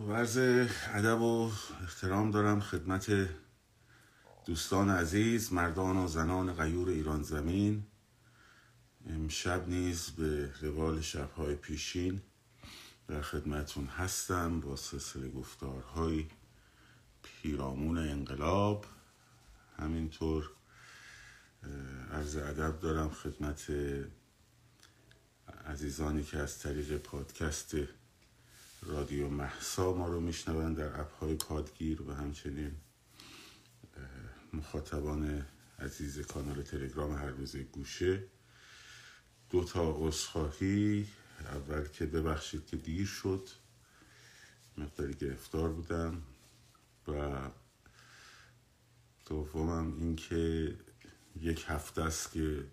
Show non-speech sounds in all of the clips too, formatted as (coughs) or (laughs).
و عرض ادب و احترام دارم خدمت دوستان عزیز مردان و زنان غیور ایران زمین. امشب نیز به روال شبهای پیشین در خدمتون هستم با سلسله گفتارهای پیرامون انقلاب. همینطور عرض ادب دارم خدمت عزیزانی که از طریق پادکست رادیو محسا ما رو میشنوند در اپهای پادگیر و همچنین مخاطبان عزیز کانال تلگرام هر روز گوشه. دو تا عذرخواهی. اول که ببخشید که دیر شد مقداری گرفتار بودم. و دومم اینکه یک هفته است که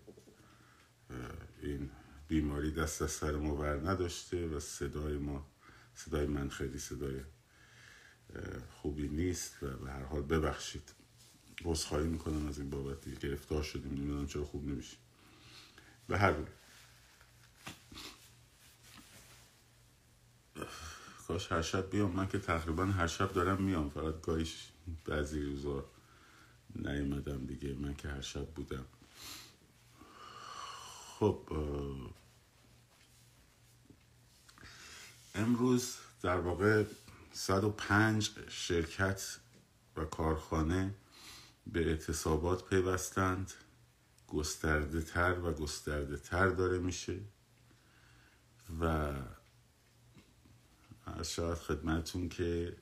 این بیماری دست از سر ما بر نداشته و صدای ما صدای من خیلی صدای خوبی نیست و به هر حال ببخشید. بزخواهی می‌کنم از این بابت. دیگه گرفتار شدیم. نمی‌دونم چرا خوب نمیشه به هر حال. کاش هر شب بیام. من که تقریبا هر شب دارم میام. فقط گاهیش بعضی روزا نیومدم دیگه. من که هر شب بودم. خب امروز در واقع 105 شرکت و کارخانه به اعتصابات پیوستند. گسترده تر و گسترده تر داره میشه و شاید خدمتون که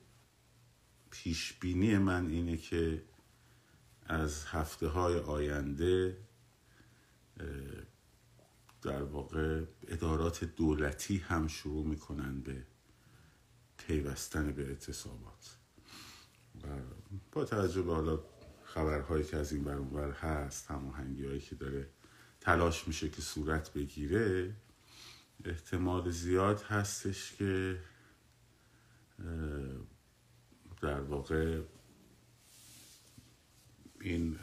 پیش بینی من اینه که از هفته های آینده در واقع ادارات دولتی هم شروع می‌کنن به پیوستن به اعتصابات. و با توجه به حالا خبرهایی که از این برونور هست هماهنگی هایی که داره تلاش میشه که صورت بگیره احتمال زیاد هستش که در واقع این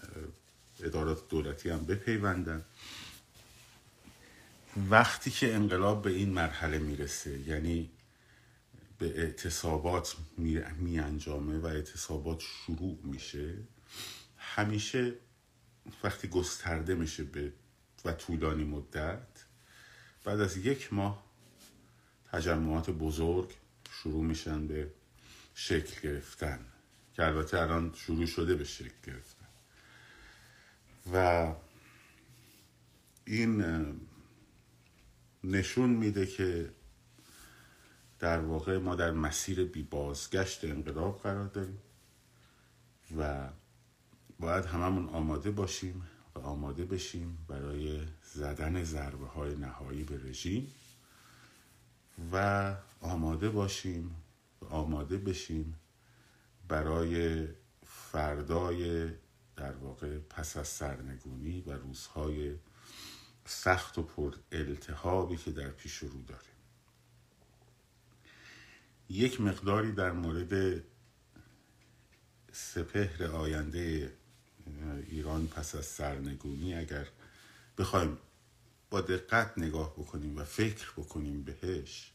ادارات دولتی هم بپیوندن. وقتی که انقلاب به این مرحله می‌رسه یعنی به اعتصابات می انجامه و اعتصابات شروع میشه همیشه وقتی گسترده میشه به و طولانی مدت بعد از یک ماه تجمعات بزرگ شروع میشن به شکل گرفتن که البته الان شروع شده به شکل گرفتن. و این نشون میده که در واقع ما در مسیر بی بازگشت انقلاب قرار داریم و باید هممون آماده باشیم و آماده بشیم برای زدن ضربه های نهایی به رژیم و آماده باشیم و آماده بشیم برای فردای در واقع پس از سرنگونی و روزهای سخت و پر التحابی که در پیش رو داریم. یک مقداری در مورد سپهر آینده ایران پس از سرنگونی اگر بخوایم با دقت نگاه بکنیم و فکر بکنیم بهش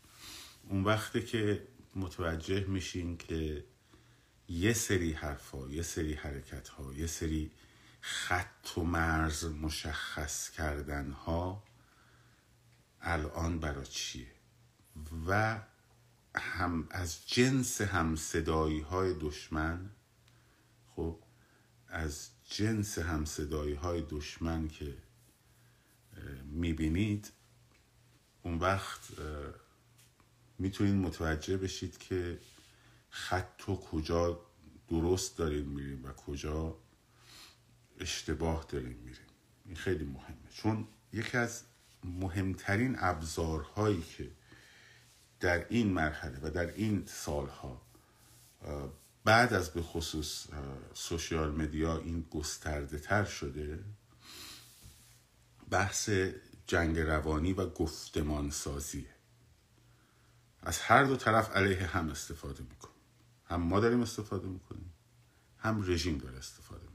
اون وقتی که متوجه میشیم که یه سری حرفا یه سری حرکت ها یه سری خط و مرز مشخص کردن ها الان برای چیه؟ و هم از جنس هم صدایی های دشمن خب از جنس هم صدایی های دشمن که می‌بینید اون وقت می‌تونید متوجه بشید که خط و کجا درست داریم میریم و کجا اشتباه داریم میریم. این خیلی مهمه. چون یکی از مهمترین ابزارهایی که در این مرحله و در این سالها بعد از به خصوص سوشیال مدیا این گسترده تر شده بحث جنگ روانی و گفتمان سازیه از هر دو طرف علیه هم استفاده می‌کنیم. هم ما داریم استفاده می‌کنیم هم رژیم داره استفاده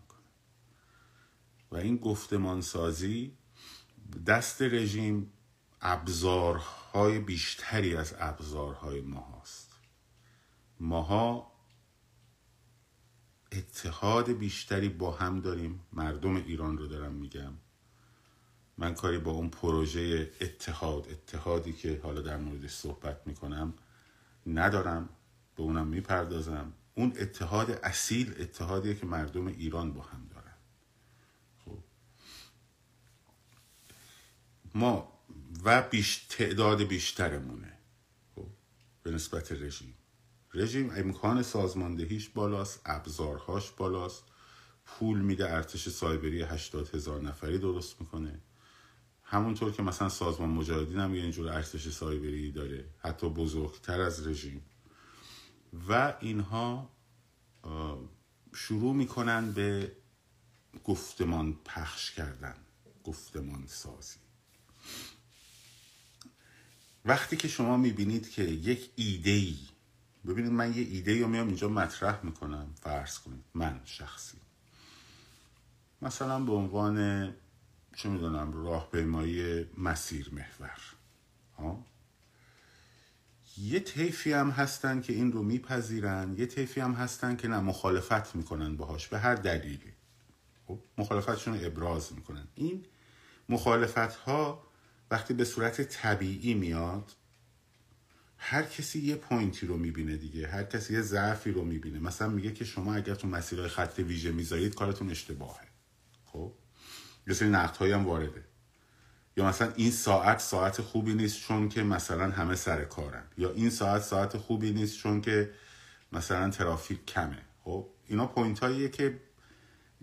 و این گفتمان سازی دست رژیم ابزارهای بیشتری از ابزارهای ما هست ماها اتحاد بیشتری با هم داریم. مردم ایران رو دارم میگم. من کاری با اون پروژه اتحاد اتحادی که حالا در موردش صحبت می‌کنم ندارم. به اونم می‌پردازم. اون اتحاد اصیل اتحادیه که مردم ایران با هم دارن خب ما و بیش تعداد بیشترمونه. خب به نسبت رژیم. رژیم امکان سازماندهیش بالاست ابزارهاش بالاست. پول میده ارتش سایبری هشتاد هزار نفری درست می‌کنه. همونطور که مثلا سازمان مجاهدین هم یه اینجور ارتش سایبری داره حتی بزرگتر از رژیم. و اینها شروع می‌کنن به گفتمان پخش کردن گفتمان سازی. وقتی که شما می‌بینید که یک ایده ای ببینید من یه ایده رو میام اینجا مطرح می‌کنم فرض کنید من شخصی. مثلا به عنوان چه می‌دونم راهپیمایی مسیر محور. ها یه طیفی هم هستن که این رو میپذیرن یه طیفی هم هستن که نه مخالفت می‌کنن باهاش به هر دلیلی. خب؟ مخالفتشون رو ابراز می‌کنن. این مخالفت ها وقتی به صورت طبیعی میاد هر کسی یه پوینتی رو می‌بینه دیگه هر کسی یه ضعفی رو می‌بینه. مثلا میگه که شما اگر تو مسیرهای خط ویژه می‌ذارید کارتون اشتباهه. خب؟ یه سری نقد هم وارده. یا مثلا این ساعت ساعت خوبی نیست چون که مثلا همه سر کارن. یا این ساعت ساعت خوبی نیست چون که مثلا ترافیک کمه. خب؟ اینا point هاییه که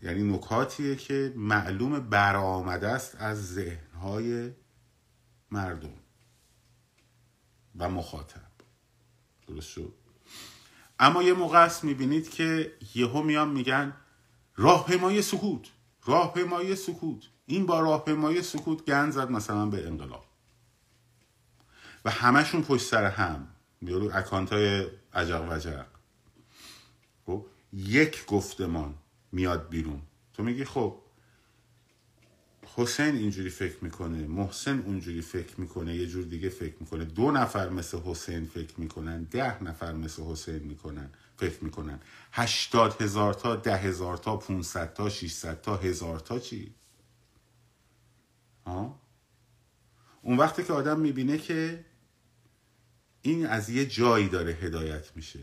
یعنی نکاتیه که معلوم برآمده است از ذهنهای مردم و مخاطب. درست شد. اما یه موقع است می‌بینید که یهو میان میگن راهپیمایی سکوت راهپیمایی سکوت. این با راهپیمایی سکوت گند زد مثلا به انقلاب. و همشون پشت سر هم. بیارو اکانت های عجق وجق خب یک گفتمان میاد بیرون. تو میگی خب حسین اینجوری فکر می‌کنه محسن اونجوری فکر می‌کنه یه جور دیگه فکر می‌کنه. دو نفر مثل حسین فکر می‌کنن ده نفر مثل حسین می‌کنن فکر می‌کنن. هشتاد هزار تا ده هزار تا پونصد تا شیشصد تا هزار تا چی؟ ها؟ اون وقتی که آدم می‌بینه که این از یه جایی داره هدایت میشه.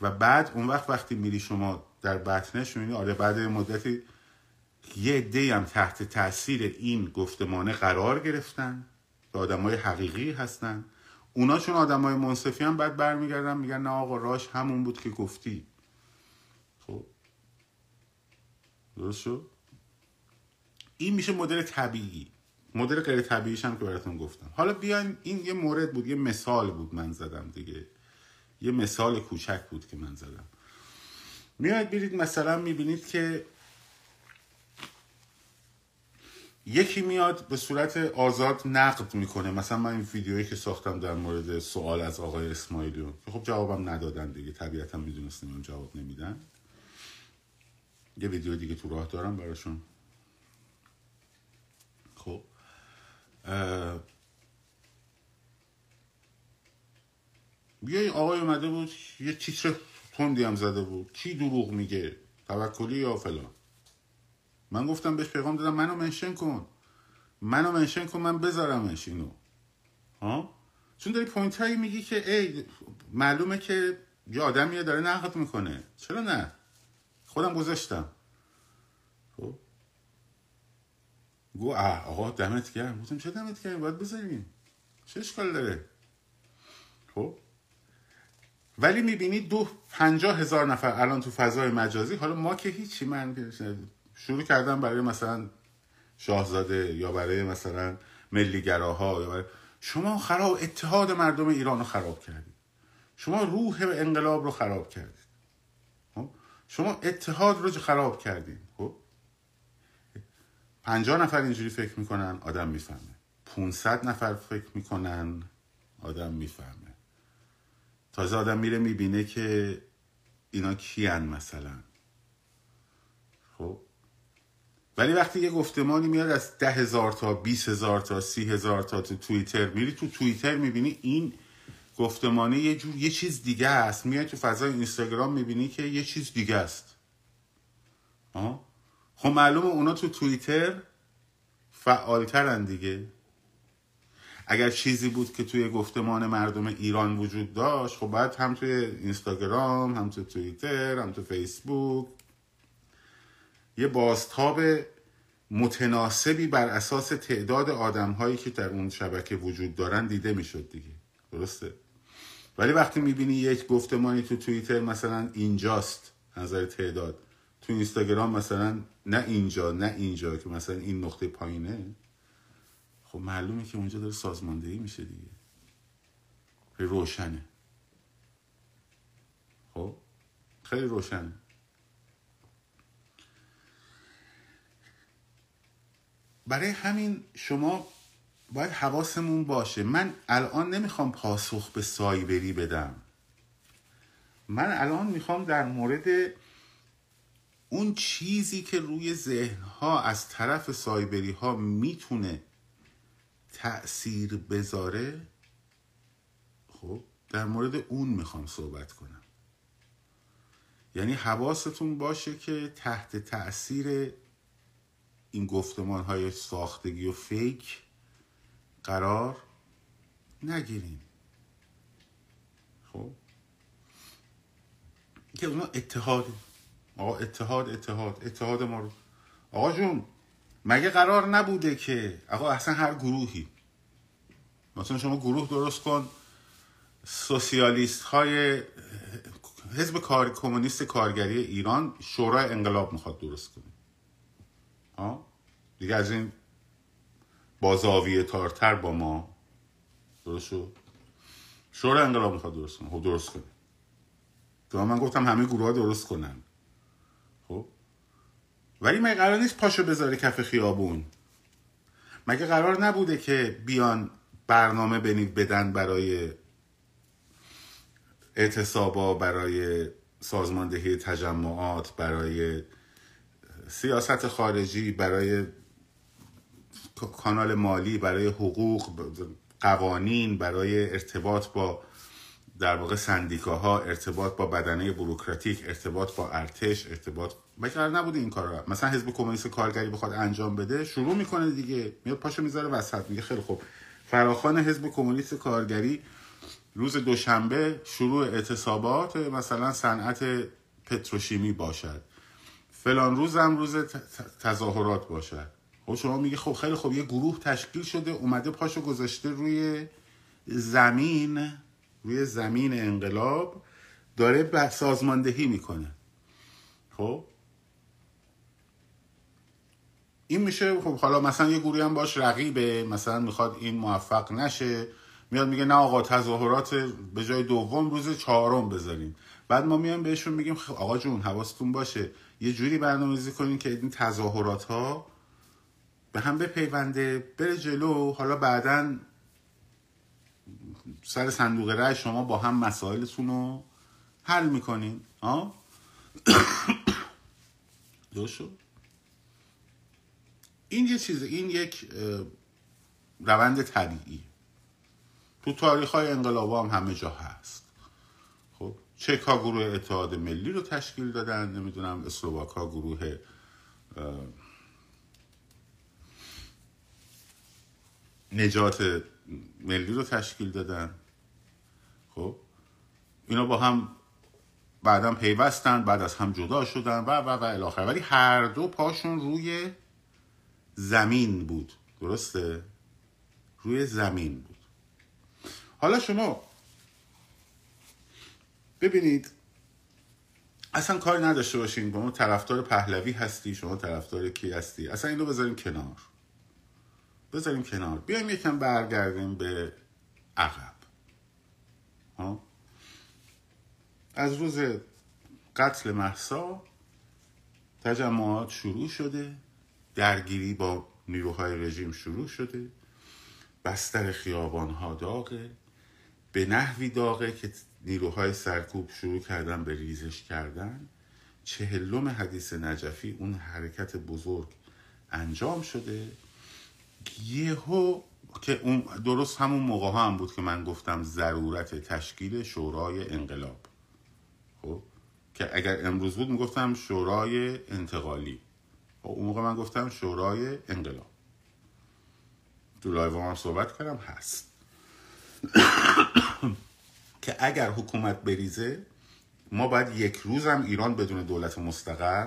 و بعد اون وقت وقتی میری شما در بطنش می‌بینی آره بعد مدتی یه عده هم تحت تاثیر این گفتمانه قرار گرفتن که آدم های حقیقی هستن. اونا چون آدم های منصفی هم بعد برمیگردن میگن نه آقا راش همون بود که گفتی. خب. درست شد؟ این میشه مدل طبیعی. مدل غیر طبیعیش هم که براتون گفتم. حالا بیاین این یه مورد بود یه مثال بود من زدم دیگه. یه مثال کوچک بود که من زدم. میاید برید مثلا می‌بینید که یکی میاد به صورت آزاد نقد می‌کنه. مثلا من این ویدیویی که ساختم در مورد سوال از آقای اسماعیلیون که خب جوابم ندادن دیگه طبیعتا می‌دونستیم اون جواب نمیدن. یه ویدیو دیگه تو راه دارم براشون. خب. یه آقای اومده بود یه تیتر تندی هم زده بود. کی دروغ میگه؟ توکلی یا فلان؟ من گفتم بهش پیغام دادم منو mention کن. منو mention کن من بذارمش اینو. ها؟ چون داری point هایی میگی که ای معلومه که یه آدمیه داره نقد می‌کنه. چرا نه؟ خودم گذاشتم. خب؟ گفت آقا دمت گرم. گفتم چه دمت گرم؟ باید بذاریم. چه اشکال داره؟ خب؟ ولی می‌بینی دو پنجاه هزار نفر الان تو فضای مجازی حالا ما که هیچی من شروع کردم برای مثلا شاهزاده یا برای مثلا ملیگراها یا برای شما خراب اتحاد مردم ایران رو خراب کردید. شما روح انقلاب رو خراب کردید. خب؟ شما اتحاد رو خراب کردید. خب؟ پنجاه نفر اینجوری فکر می‌کنن آدم می‌فهمه. 500 نفر فکر می‌کنن آدم می‌فهمه. تازه آدم میره می‌بینه که اینا کیان مثلا. خب؟ ولی وقتی یه گفتمانی میاد از ده هزار تا بیس هزار تا سی هزار تا تو توییتر میری تو توییتر می‌بینی این گفتمانه یه جور یه چیز دیگه است. میای تو فضای اینستاگرام می‌بینی که یه چیز دیگه است. آه؟ خب معلومه اونا تو توییتر فعالترن دیگه. اگر چیزی بود که توی گفتمان مردم ایران وجود داشت خب باید هم توی اینستاگرام هم تو توییتر هم تو فیسبوک یه بازتاب متناسبی بر اساس تعداد آدم هایی که در اون شبکه وجود دارن دیده می‌شد دیگه. درسته؟ ولی وقتی می‌بینی یک گفتمانی تو توییتر مثلا اینجاست نظر تعداد تو اینستاگرام مثلا نه اینجا نه اینجا که مثلا این نقطه پایینه خب معلومه که اونجا داره سازماندهی میشه دیگه. روشنه. خب؟ خیلی روشنه. برای همین شما باید حواسمون باشه. من الان نمی‌خوام پاسخ به سایبری بدم. من الان می‌خوام در مورد اون چیزی که روی ذهنها از طرف سایبری ها می‌تونه تأثیر بذاره خب در مورد اون می‌خوام صحبت کنم. یعنی حواستون باشه که تحت تأثیر این گفتمان های ساختگی و فیک قرار نگیریم. خب؟ که اونا اتحاد آقا اتحاد اتحاد اتحاد ما رو. آقا جون مگه قرار نبوده که؟ آقا اصلا هر گروهی. مثلا شما گروه درست کن. سوسیالیست های حزب کار کمونیست کارگری ایران شورای انقلاب می‌خواد درست کنه. دیگه از این بازاویه تارتر با ما. درست شد؟ شورای انقلاب می‌خواد درست کنه. خب درست کنه. تو من گفتم همه گروه ها درست کنن. خب؟ ولی مگه قرار نیست پاشو بذاره کف خیابون؟ مگه قرار نبوده که بیان برنامه بنید بدن برای اعتصابا برای سازماندهی تجمعات برای سیاست خارجی برای کانال مالی برای حقوق قوانین برای ارتباط با در واقع سندیکاها ارتباط با بدنه بروکراتیک ارتباط با ارتش ارتباط مگه نبوده این کارا. مثلا حزب کمونیست کارگری بخواد انجام بده شروع می‌کنه دیگه. میاد پاشو می‌ذاره وسط میگه خیلی خوب. فراخان حزب کمونیست کارگری روز دوشنبه شروع اعتصابات مثلا صنعت پتروشیمی باشد. فلان روز هم روز تظاهرات باشد خب شما میگه خب خیلی خوب یه گروه تشکیل شده اومده پاشو گذاشته روی زمین روی زمین انقلاب داره سازماندهی می‌کنه. خب؟ این میشه خب حالا مثلا یه گروه هم باش رقیبه مثلا می‌خواد این موفق نشه میاد میگه نه آقا تظاهرات به جای دوم روز چهارم بذاریم. بعد ما میایم بهشون میگیم خب آقا جون حواستون باشه. یه جوری برنامه‌ریزی کنین که این تظاهرات ها به هم بپیونده بره جلو. حالا بعدا سر صندوق رای شما با هم مسائلتون رو حل می‌کنین. ها (coughs) این یه چیز این یک روند طبیعی. تو تاریخ های انقلاب هم همه جا هست. چک ها گروه اتحاد ملی رو تشکیل دادن نمی‌دونم اسلوواک ها گروه نجات ملی رو تشکیل دادن. خب اینا با هم بعدم پیوستن بعد از هم جدا شدن و و و الاخر ولی هر دو پاشون روی زمین بود. درسته؟ روی زمین بود. حالا شما ببینید اصلا کار نداشته باشین با ما طرفدار پهلوی هستی شما طرفدار کی هستی؟ اصلا این رو بذاریم کنار. بذاریم کنار. بیایم یکم برگردیم به عقب. ها از روز قتل محسا تجمعات شروع شده درگیری با نیروهای رژیم شروع شده. بستر خیابان ها داغه. به نحوی داغه که نیروهای سرکوب شروع کردن به ریزش کردن. چهلم حدیث نجفی اون حرکت بزرگ انجام شده. یهو که اون درست همون موقع ها هم بود که من گفتم ضرورت تشکیل شورای انقلاب. خب؟ که اگر امروز بود می‌گفتم شورای انتقالی. خب اون موقع من گفتم شورای انقلاب. تو لایو هم صحبت کردم هست. که اگر حکومت بریزه ما باید یک روز ایران بدون دولت مستقر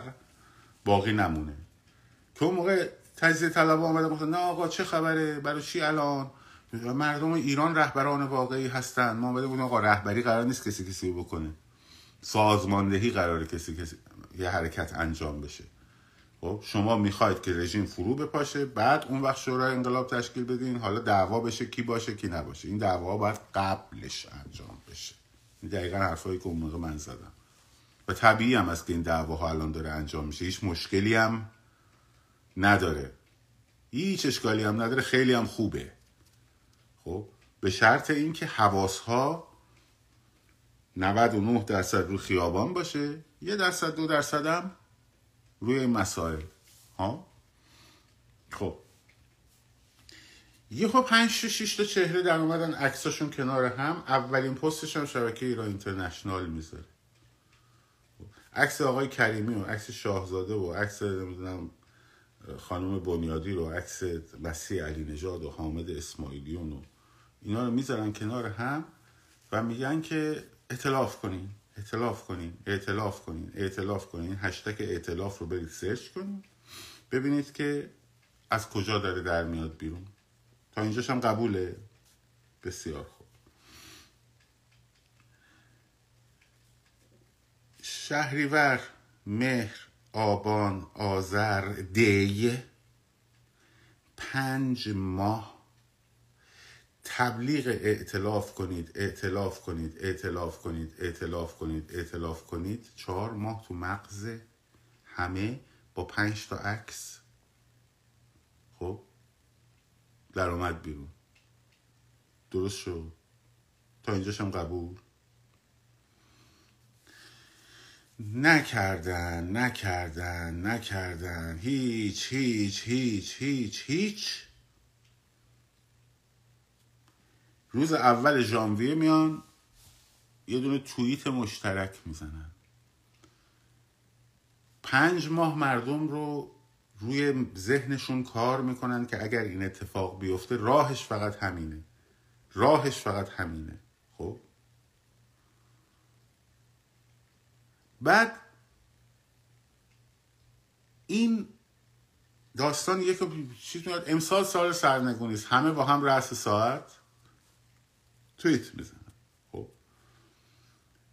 باقی نمونه. که اون موقع تجزیه طلب آمده گفتن نه آقا چه خبره؟ برای چی الان؟ مردم ایران رهبران واقعی هستن. ما آمده آقا رهبری قرار نیست کسی کسی بکنه. سازماندهی قرار کسی کسی یه حرکت انجام بشه. خب شما می‌خواید که رژیم فرو بپاشه بعد اون وقت شورای انقلاب تشکیل بدین حالا دعوا بشه کی باشه کی نباشه. این دعوا باید قبلش انجام بشه. این دقیقا حرفایی که اون موقع من زدم. و طبیعی هم است که این دعواها الان داره انجام میشه. هیچ مشکلی هم نداره. هیچ اشکالی هم نداره. خیلی هم خوبه. خب به شرط اینکه حواس ها 99 درصد رو خیابان باشه. یه درصد دو درصد هم روی مسائل. ها؟ خب. یه خب پنج شش تا چهره در اومدن عکساشون کنار هم اولین پستش هم شبکه ایران اینترنشنال می‌ذاره. عکس آقای کریمی و عکس شاهزاده و عکس نمی‌دونم خانم بنیادی رو عکس مسیح علی نژاد و حامد اسماعیلیون و اینا رو می‌ذارن کنار هم و میگن که اطلاف کنین. اعتلاف کنین اعتلاف کنین اعتلاف کنین. هشتک اعتلاف رو برید سرچ کنین. ببینید که از کجا داره در میاد بیرون. تا اینجاش هم قبوله. بسیار خوب. شهریور مهر آبان آذر دی پنج ماه تبلیغ اعتلاف کنید اعتلاف کنید اعتلاف کنید اعتلاف کنید اعتلاف کنید. چهار ماه تو مغز همه با پنج تا عکس. خب؟ در اومد بیرون. درست شد تا اینجاشم قبول؟ نکردن نکردن نکردن. هیچ هیچ هیچ هیچ هیچ. روز اول ژانویه میان یه دونه توییت مشترک می‌زنن. پنج ماه مردم رو روی ذهنشون کار می‌کنن که اگر این اتفاق بیفته راهش فقط همینه. راهش فقط همینه. خب؟ بعد این داستان یک چیز میاد امسال سال سرنگونی است همه با هم رأس ساعت. توییت می‌زنن خب.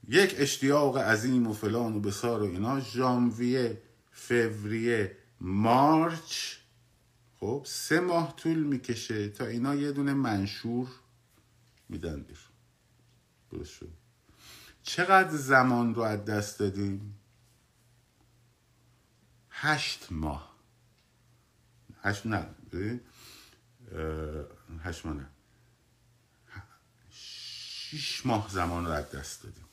یک اشتیاق عظیم و فلان و بسار و اینا. ژانویه فوریه مارچ. خب. سه ماه طول می‌کشه تا اینا یه دونه منشور میدن بیرون. درست چقدر زمان رو از دست دادیم؟ هشت ماه. هشت نه هشت ماه نه. شیش ماه زمان رو از دست دادیم.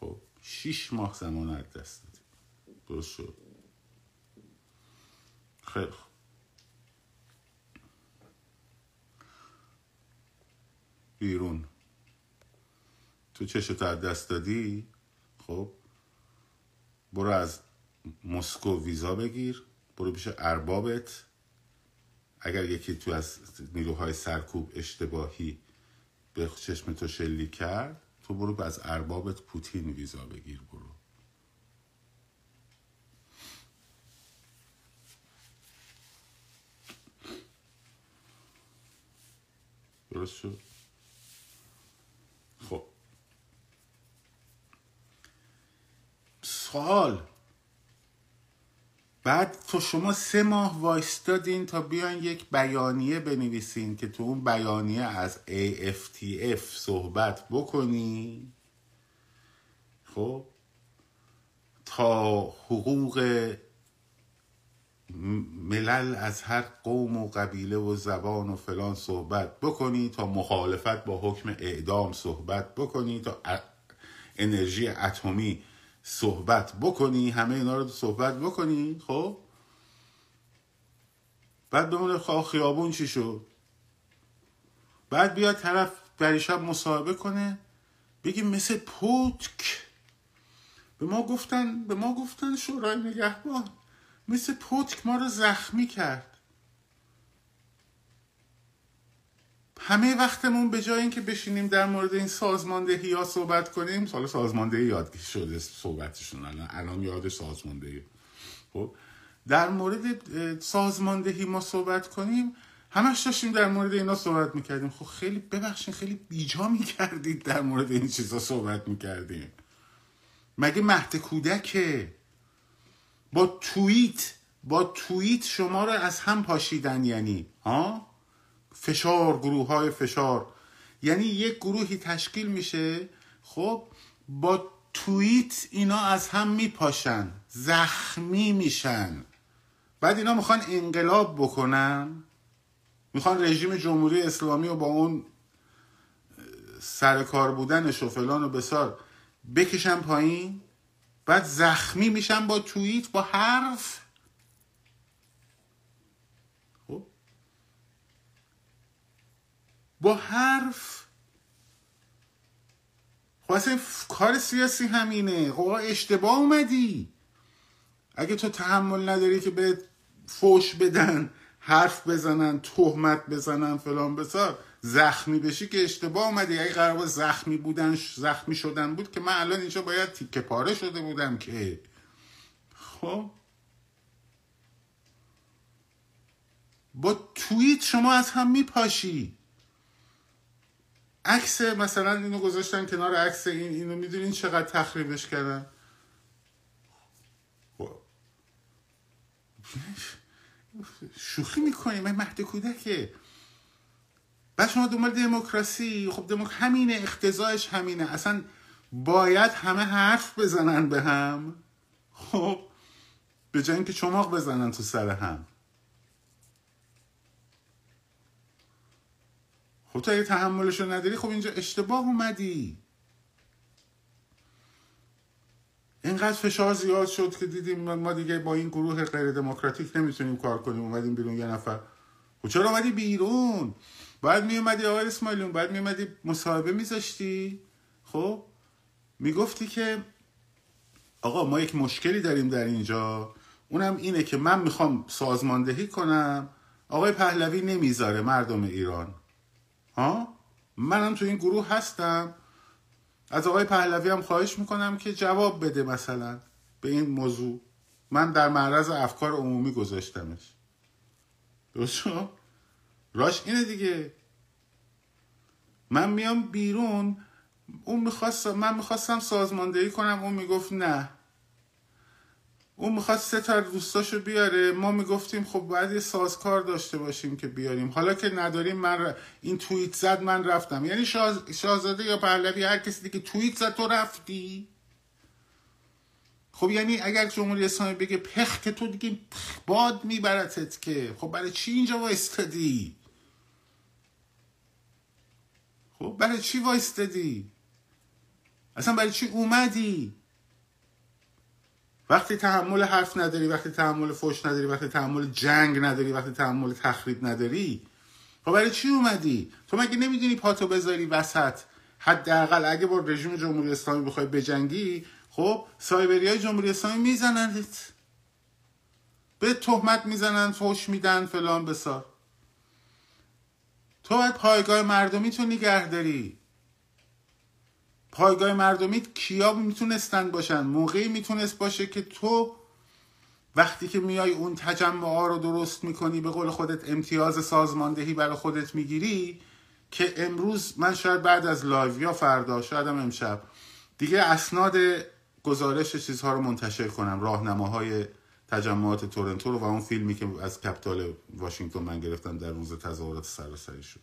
خب شیش ماه زمان رو از دست دادیم. درست شد. خیلی خوب. بیرون. تو چشتو از دست دادی؟ خب. برو از مسکو ویزا بگیر. برو پیش اربابت. اگر یکی تو از نیروهای سرکوب اشتباهی به چشم تو شلیک کرد تو برو از اربابت پوتین ویزا بگیر برو. درست شد؟ خب. سوال. بعد تو شما سه ماه وایستادین تا بیان یک بیانیه بنویسین که تو اون بیانیه از AFTF صحبت بکنی. خب؟ تا حقوق ملل از هر قوم و قبیله و زبان و فلان صحبت بکنی تا مخالفت با حکم اعدام صحبت بکنی تا انرژی اتمی صحبت بکنی همه اینا رو صحبت بکنی خب؟ بعد بمونه خواه خیابون چی شد؟ بعد بیاد طرف بریشب مصاحبه کنه بگیم مثل پوتک. به ما گفتن به ما گفتن شورای نگهبان مثل پوتک ما رو زخمی کرد. همه وقتمون به جای اینکه بشینیم در مورد این سازماندهی ها صحبت کنیم سال سازماندهی یاد شده صحبتشون الان الان یاد سازماندهی. خب در مورد سازماندهی ما صحبت کنیم. همش داشتیم در مورد اینا صحبت می‌کردیم. خب خیلی ببخشید خیلی بیجا می‌کردید در مورد این چیزا صحبت می‌کردیم. مگه مهد کودکه؟ با توییت با توییت شما رو از هم پاشیدن یعنی ها؟ فشار گروه های فشار. یعنی یک گروهی تشکیل میشه خب با توییت اینا از هم میپاشن زخمی میشن. بعد اینا می‌خوان انقلاب بکنن می‌خوان رژیم جمهوری اسلامی و با اون سرکار بودنش و فلان و بسار بکشن پایین بعد زخمی میشن با توییت با حرف با حرف. خب اصلا کار سیاسی همینه. خب اشتباه اومدی. اگه تو تحمل نداری که به فوش بدن حرف بزنن تهمت بزنن فلان بسار زخمی بشی که اشتباه اومدی. اگه قرار زخمی بودن زخمی شدن بود که من الان اینجا باید تیکه پاره شده بودم که. خب؟ با توییت شما از هم میپاشی. عکس مثلا اینو گذاشتن کنار عکس این اینو می‌دونین چقدر تخریبش کردن. شوخی می‌کنیم من مهد کودکه. بعد شما دنبال دموکراسی. خب دموک... همینه اختزایش همینه. اصلا باید همه حرف بزنن به هم. خب به جای اینکه چماق بزنن تو سر هم. خب تو اگه تحملشو نداری خب اینجا اشتباه اومدی. اینقدر فشار زیاد شد که دیدیم ما دیگه با این گروه غیر دموکراتیک نمی‌تونیم کار کنیم. اومدیم بیرون یه نفر. خب چرا اومدی بیرون؟ بعد می اومدی آقای اسماعیلون بعد می اومدی مصاحبه میذاشتی. خب می‌گفتی که آقا ما یک مشکلی داریم در اینجا. اونم اینه که من می‌خوام سازماندهی کنم. آقای پهلوی نمی‌ذاره مردم ایران. ها؟ منم تو این گروه هستم. از آقای پهلوی هم خواهش می‌کنم که جواب بده مثلا به این موضوع. من در معرض افکار عمومی گذاشتمش. درست راش اینه دیگه. من میام بیرون. اون می‌خواست من می‌خواستم سازماندهی کنم اون می‌گفت نه. اون می‌خواست سه تا دوستاشو بیاره. ما می‌گفتیم خب باید یه سازکار داشته باشیم که بیاریم. حالا که نداریم من این توییت زد من رفتم. یعنی شاهزاده یا پهلوی هر کسی دیگه توییت زد تو رفتی. خب یعنی اگر جمهوری اسلامی بگه پخ که تو دیگه باد میبرتت که. خب برای چی اینجا وایستادی؟ خب برای چی وایستادی؟ اصلا برای چی اومدی؟ وقتی تحمل حرف نداری وقتی تحمل فوش نداری وقتی تحمل جنگ نداری وقتی تحمل تخریب نداری خب برای چی اومدی؟ تو مگه نمی‌دونی پاتو بذاری وسط؟ حداقل اگه با رژیم جمهوری اسلامی بخوای بجنگی خب سایبری های جمهوری اسلامی میزننت. بهت تهمت می‌زنن فوش میدن فلان بیسار. تو باید پایگاه مردمی تو نگه داری. پایگاه مردمی کیا می‌تونستن باشن؟ موقعی می‌تونست باشه که تو وقتی که میای اون تجمع رو درست می‌کنی به قول خودت امتیاز سازماندهی برای خودت می‌گیری که امروز من شاید بعد از لایو یا فردا شاید هم امشب دیگه اسناد گزارش چیزها رو منتشر کنم راهنماهای تجمعات تورنتو رو و اون فیلمی که از کپیتال واشنگتن من گرفتم در روز تظاهرات سراسری شد.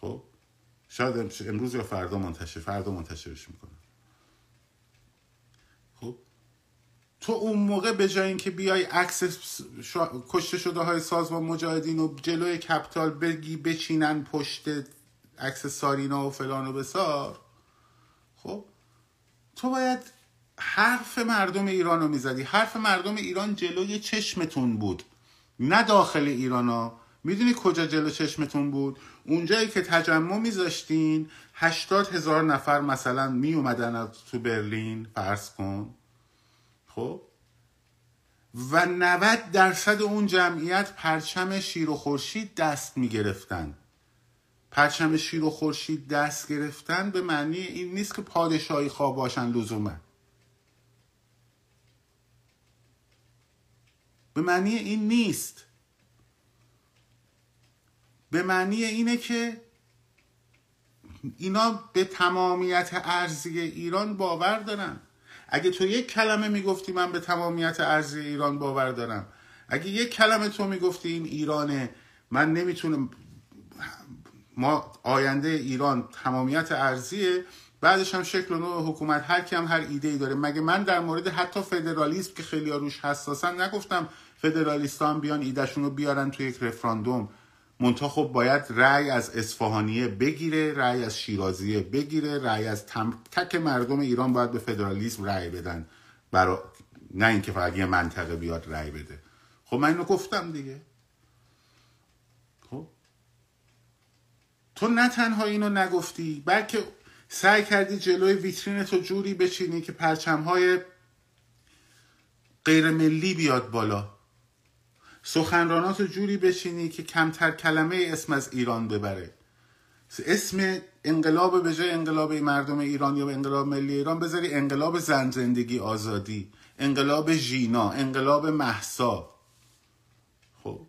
خب؟ شاید امروز یا فردا منتشر فردا منتشرش می‌کنم. خب؟ تو اون موقع به جای اینکه بیای عکس کشته شده های سازمان مجاهدین و جلوی کپتال بگی بچینن پشت عکس سارینا و فلان و بسار خب؟ تو باید حرف مردم ایران رو می‌زدی. حرف مردم ایران جلوی چشمتون بود نه داخل ایران ها. می‌دونی کجا جلو چشمتون بود؟ اونجایی که تجمع میذاشتین هشتاد هزار نفر مثلا می اومدن از تو برلین فرض کن. خب؟ و 90 درصد اون جمعیت پرچم شیر و خورشید دست می‌گرفتن. پرچم شیر و خورشید دست گرفتن به معنی این نیست که پادشاهی خواه باشن لزوما. به معنی این نیست. به معنی اینه که اینا به تمامیت ارزی ایران باور دارن. اگه تو یک کلمه می‌گفتی من به تمامیت ارزی ایران باور دارم. اگه یک کلمه تو می‌گفتی این ایرانه من نمی‌تونم ما آینده ایران تمامیت ارزیه بعدش هم شکل و نوع حکومت هر کی هم هر ایده ای داره. مگه من در مورد حتی فدرالیسم که خیلی روش حساسن نگفتم فدرالیستان بیان ایدهشون رو بیارن تو یک رفراندوم؟ منتها خب باید رأی از اصفهانیه بگیره رأی از شیرازیه بگیره رأی از تم... تک مردم ایران باید به فدرالیسم رأی بدن برا... نه اینکه فقط یه منطقه بیاد رأی بده. خب من اینو گفتم دیگه. خب؟ تو نه تنها اینو نگفتی بلکه سعی کردی جلوی ویترین تو جوری بچینی که پرچمهای غیر ملی بیاد بالا. سخنرانات جوری بچینی که کمتر کلمه اسم از ایران ببره. اسم انقلاب به جای انقلاب مردم ایران یا انقلاب ملی ایران بذاری انقلاب زن زندگی آزادی انقلاب ژینا انقلاب محسا خب.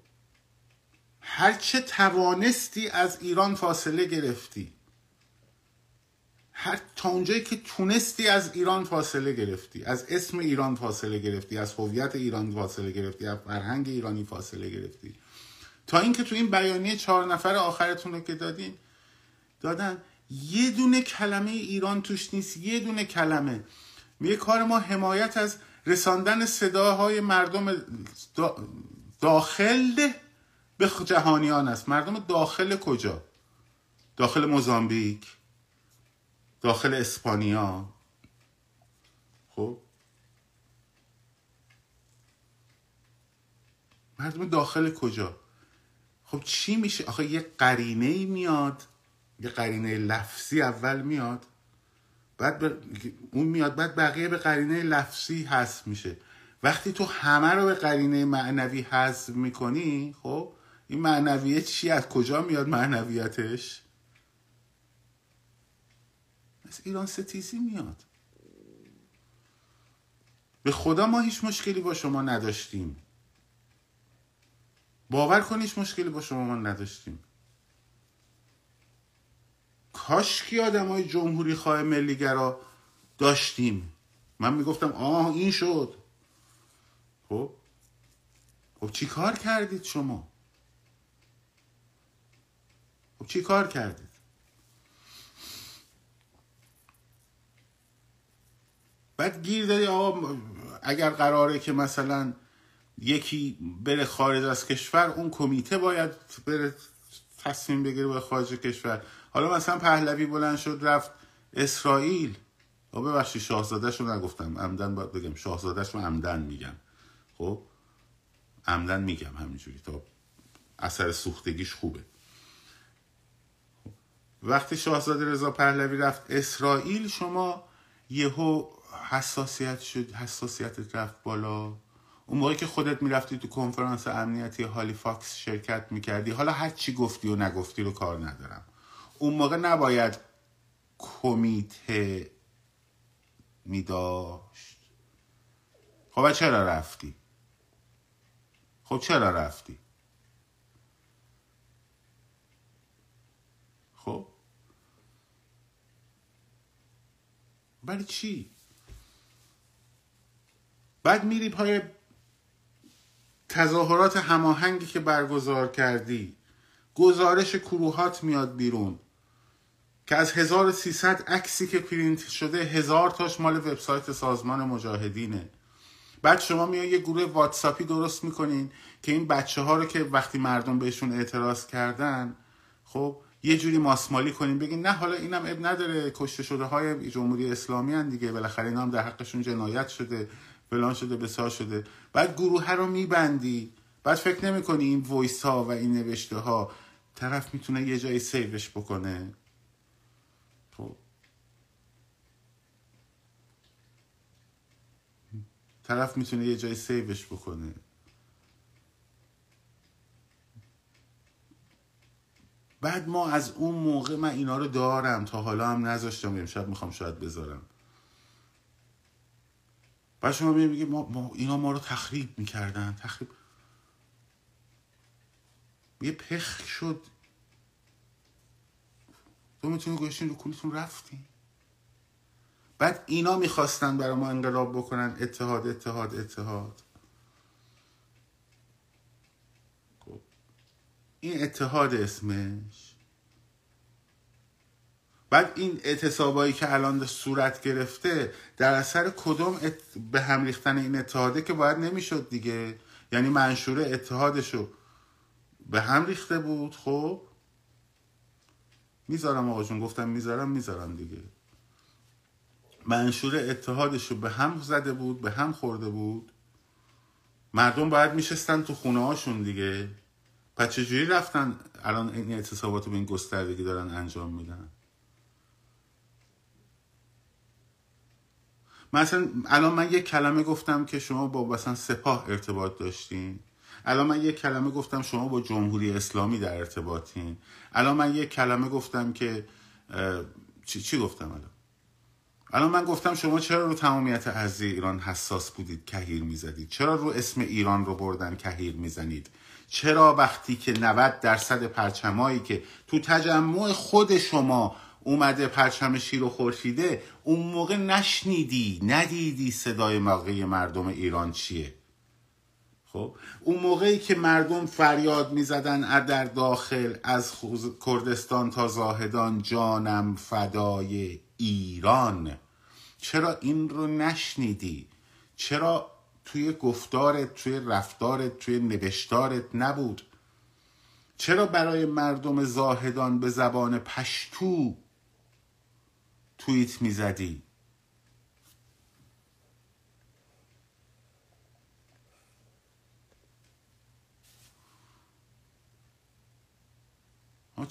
هرچه توانستی از ایران فاصله گرفتی. هر تا اونجایی که تونستی از ایران فاصله گرفتی از اسم ایران فاصله گرفتی از هویت ایران فاصله گرفتی از فرهنگ ایرانی فاصله گرفتی. تا اینکه تو این بیانیه چهار نفر آخرتون رو که دادین دادن. یه دونه کلمه ایران توش نیست یه دونه کلمه. میگه کار ما حمایت از رساندن صداهای مردم داخل به جهانیان است. مردم داخل کجا؟ داخل موزامبیک؟ داخل اسپانیا. خب؟ مردم داخل کجا؟ خب چی میشه؟ آخه یه قرینه ای میاد. یه قرینه لفظی اول میاد. بعد اون میاد بعد بقیه به قرینه لفظی حذف میشه. وقتی تو همه رو به قرینه معنوی حذف می‌کنی خب این معنویه چی؟ از کجا میاد معنویتش؟ از ایران ستیزی میاد. به خدا ما هیچ مشکلی با شما نداشتیم. باور کن هیچ مشکلی با شما ما نداشتیم. کاش کی آدم های جمهوری خواه ملیگرا داشتیم. من می‌گفتم آه این شد. خب؟ خب چی کار کردید شما؟ خب چی کار کردید؟ بعد گیر دادی آقا اگر قراره که مثلا یکی بره خارج از کشور اون کمیته باید بره تصمیم بگیره به خارج کشور. حالا مثلا پهلوی بلند شد رفت اسرائیل. و ببخشید شاهزادهش رو نگفتم. عمدن باید بگم شاهزادهش رو عمدن میگم. خب عمدن میگم همینجوری تا اثر سوختگیش خوبه. وقتی شاهزاده رضا پهلوی رفت اسرائیل شما یهو حساسیت شد حساسیتت رفت بالا. اون موقعی که خودت می‌رفتی تو کنفرانس امنیتی هالیفاکس شرکت می‌کردی حالا هر چی گفتی و نگفتی رو کار ندارم. اون موقع نباید کمیته میداشت. خب چرا رفتی؟ خب چرا رفتی؟ خب؟ برای چی؟ بعد میری پای تظاهرات هماهنگی که برگزار کردی. گزارش کروهات میاد بیرون. که از 1300 عکسی که پرینت شده هزار تاش مال وبسایت سازمان مجاهدینه. بعد شما میاد یه گروه واتساپی درست می‌کنین که این بچه ها رو که وقتی مردم بهشون اعتراض کردن خب یه جوری ماسمالی کنین بگین نه حالا اینم عیب نداره کشته شده های جمهوری اسلامی هن دیگه بالاخره اینا هم در حقشون جنایت شده. فلان شده بیسار شده. بعد گروه رو میبندی. بعد فکر نمی‌کنی این voice ها و این نوشته ها طرف می‌تونه یه جایی save ش بکنه؟ خب. طرف می‌تونه یه جایی سیوش بکنه. بعد ما از اون موقع من اینا رو دارم. تا حالا هم نذاشتم. امشب می‌خوام شاید بذارم. بعد شما میگی ما, ما اینا ما رو تخریب می‌کردن. تخریب. یه پخ شد. تو می‌تونی گوشین رو کولتون رفتیم بعد اینا می‌خواستن برای ما انقلاب بکنن. اتحاد اتحاد اتحاد. خب. این اتحاد اسمش. بعد این اعتصابایی که الان صورت گرفته در اثر کدوم ات... به هم ریختن این اتحاده که باید نمی‌شد دیگه؟ یعنی منشور اتحادشو به هم ریخته بود خب؟ می‌ذارم آقا جون گفتم می‌ذارم می‌ذارم دیگه. منشور اتحادش رو به هم زده بود به هم خورده بود. مردم باید میشستن تو خونه هاشون دیگه. پس چجوری رفتن؟ الان این اعتصابات به این گستردگی دارن انجام میدن. مثلا الان من یک کلمه گفتم که شما با مثلا سپاه ارتباط داشتین. الان من یک کلمه گفتم شما با جمهوری اسلامی در ارتباطین. الان من یک کلمه گفتم که چی, چی گفتم الان؟ الان من گفتم شما چرا رو تمامیت ارزی ایران حساس بودید کهیر می‌زدید؟ چرا رو اسم ایران رو بردن کهیر می‌زنید؟ چرا وقتی که 90 درصد پرچمایی که تو تجمع خود شما اومده پرچم شیر و خورشیده اون موقع نشنیدی ندیدی صدای موقعی مردم ایران چیه. خب؟ اون موقعی که مردم فریاد می‌زدن در داخل از کردستان تا زاهدان جانم فدای ایران. چرا این رو نشنیدی؟ چرا توی گفتارت توی رفتارت توی نوشتارت نبود؟ چرا برای مردم زاهدان به زبان پشتو توییت می‌زدی.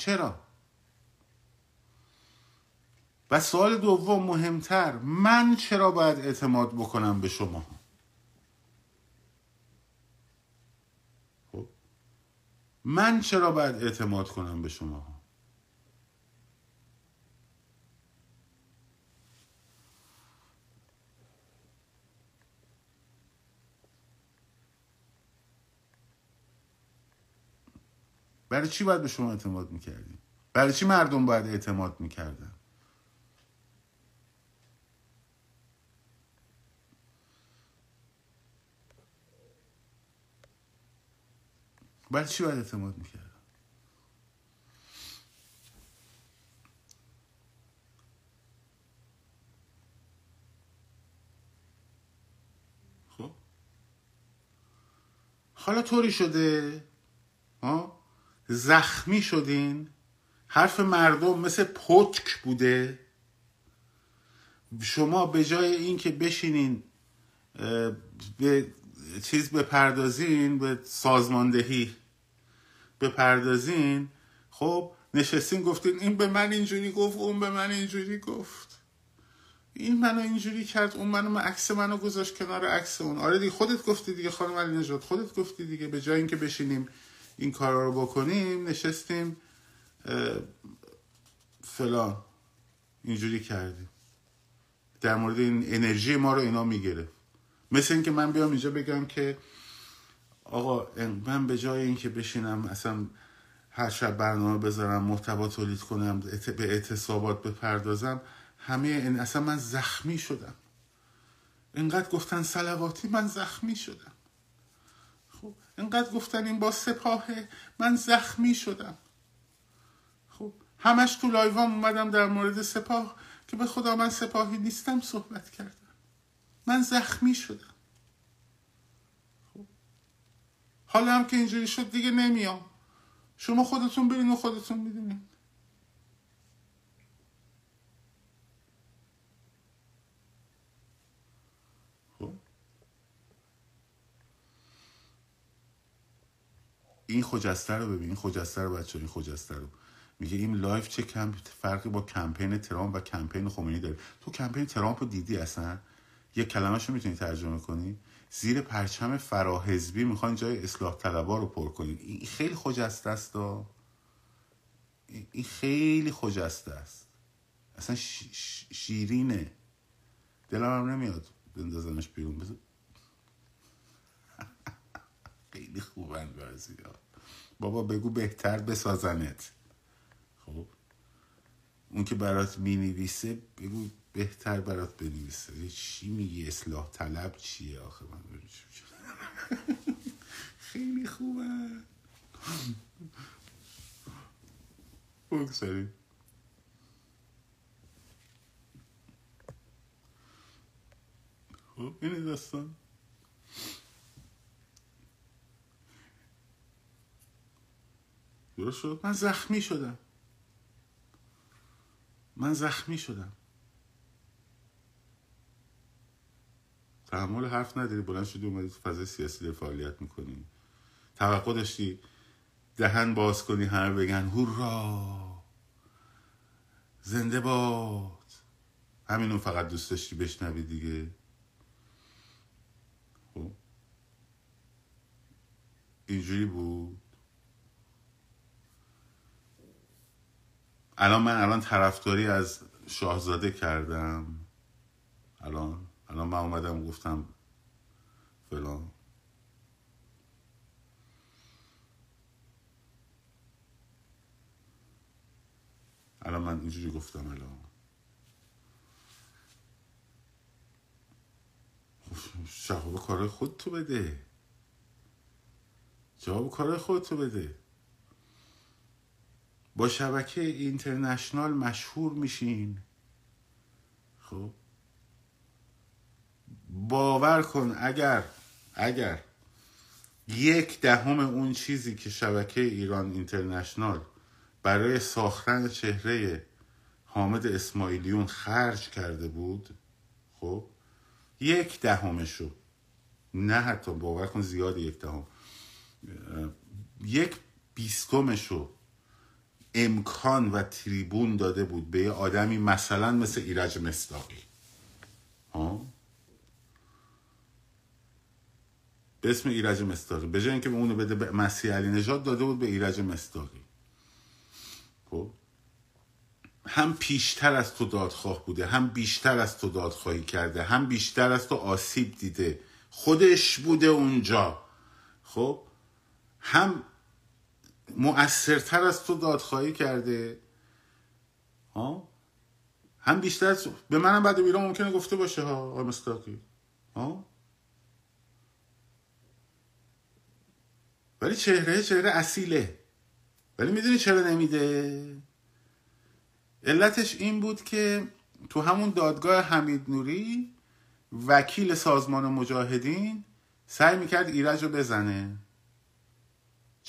چرا؟ و سوال دوم مهمتر من چرا باید اعتماد بکنم به شما؟ خب من چرا باید اعتماد کنم به شما؟ برای چی باید به شما اعتماد می‌کردیم؟ برای چی مردم باید اعتماد می‌کردن؟ برای چی باید اعتماد می‌کردن؟ خب؟ حالا طوری شده؟ ها؟ زخمی شدین. حرف مردم مثل پتک بوده. شما به جای اینکه بشینین به چیز بپردازین به سازماندهی بپردازین خب نشستین گفتین این به من اینجوری گفت اون به من اینجوری گفت. این منو اینجوری کرد اون منو عکس منو گذاشت کنار عکس اون. آره دیگه خودت گفتی دیگه خانم علی نجات خودت گفتی دیگه به جای اینکه بشینیم این کار رو بکنیم نشستیم فلان. اینجوری کردیم. در مورد این انرژی ما رو اینا می‌گیره. مثل اینکه من بیام اینجا بگم که آقا من به جای اینکه بشینم اصلا هر شب برنامه بذارم محتوا تولید کنم به اعتصابات بپردازم همه این اصلا من زخمی شدم. اینقدر گفتن سلواتی من زخمی شدم. انقدر گفتن این با سپاهه من زخمی شدم. خب همش تو لایوام اومدم در مورد سپاه که به خدا من سپاهی نیستم صحبت کردم. من زخمی شدم. خب حالا هم که اینجوری شد دیگه نمیام. شما خودتون برین و خودتون می‌دونین. این خجسته رو ببین این خجسته رو بچه این خجسته رو. میگه این لایو چه کم فرقی با کمپین ترامپ و کمپین خمینی داره. تو کمپین ترامپ رو دیدی اصلا؟ یه کلمه رو می‌تونی ترجمه کنی؟ زیر پرچم فراحزبی می‌خوان جای اصلاح طلبا رو پر کنی این خیلی خجسته است این خیلی خجسته است. اصلا شیرینه. دلم هم نمیاد بندازنش بیرون. بزن خیلی خوبن بعضی بابا بگو بهتر بسازنت. خب. اون که برات می نویسه بگو بهتر برات بنویسه. چی میگی؟ اصلاح طلب چیه آخه من (laughs) خیلی خوبه بگذاریم. خب این داستان. درست شد؟ من زخمی شدم. من زخمی شدم. تحمل حرف نداری. بلند شدی اومدی تو فضای سیاسی فعالیت می‌کنی. توقع داشتی دهن باز کنی همه بگن هورا زنده باد. همینو فقط دوست داشتی بشنوی دیگه. خب. اینجوری بود؟ الان من الان طرفداری از شاهزاده کردم. الان الان من اومدم گفتم فلان. الان من اینجوری گفتم الان. جواب کار خود تو بده. جواب کار خود تو بده. با شبکه اینترنشنال مشهور میشین. خب؟ باور کن اگر اگر یک دهم اون چیزی که شبکه ایران اینترنشنال برای ساختن چهره حامد اسماعیلیون خرج کرده بود خب؟ یک دهمشو نه حتی باور کن زیاد یک دهم یک بیستمشو امکان و تریبون داده بود به یه آدمی مثلا مثل ایرج مستاقی ها؟ به اسم ایرج مستاقی به جای اینکه اونو بده به مسیح علی نجات داده بود به ایرج مستاقی خب؟ هم پیشتر از تو دادخواه بوده هم بیشتر از تو دادخواهی کرده هم بیشتر از تو آسیب دیده. خودش بوده اونجا. خب؟ هم مؤثرتر از تو دادخواهی کرده. ها؟ هم بیشتر. به منم بعد ایران ممکنه گفته باشه ها آقای مستاقی ها؟ ولی چهره چهره اصیله. ولی می‌دونی چرا نمیده؟ علتش این بود که تو همون دادگاه حمید نوری وکیل سازمان مجاهدین سعی می‌کرد ایرج رو بزنه.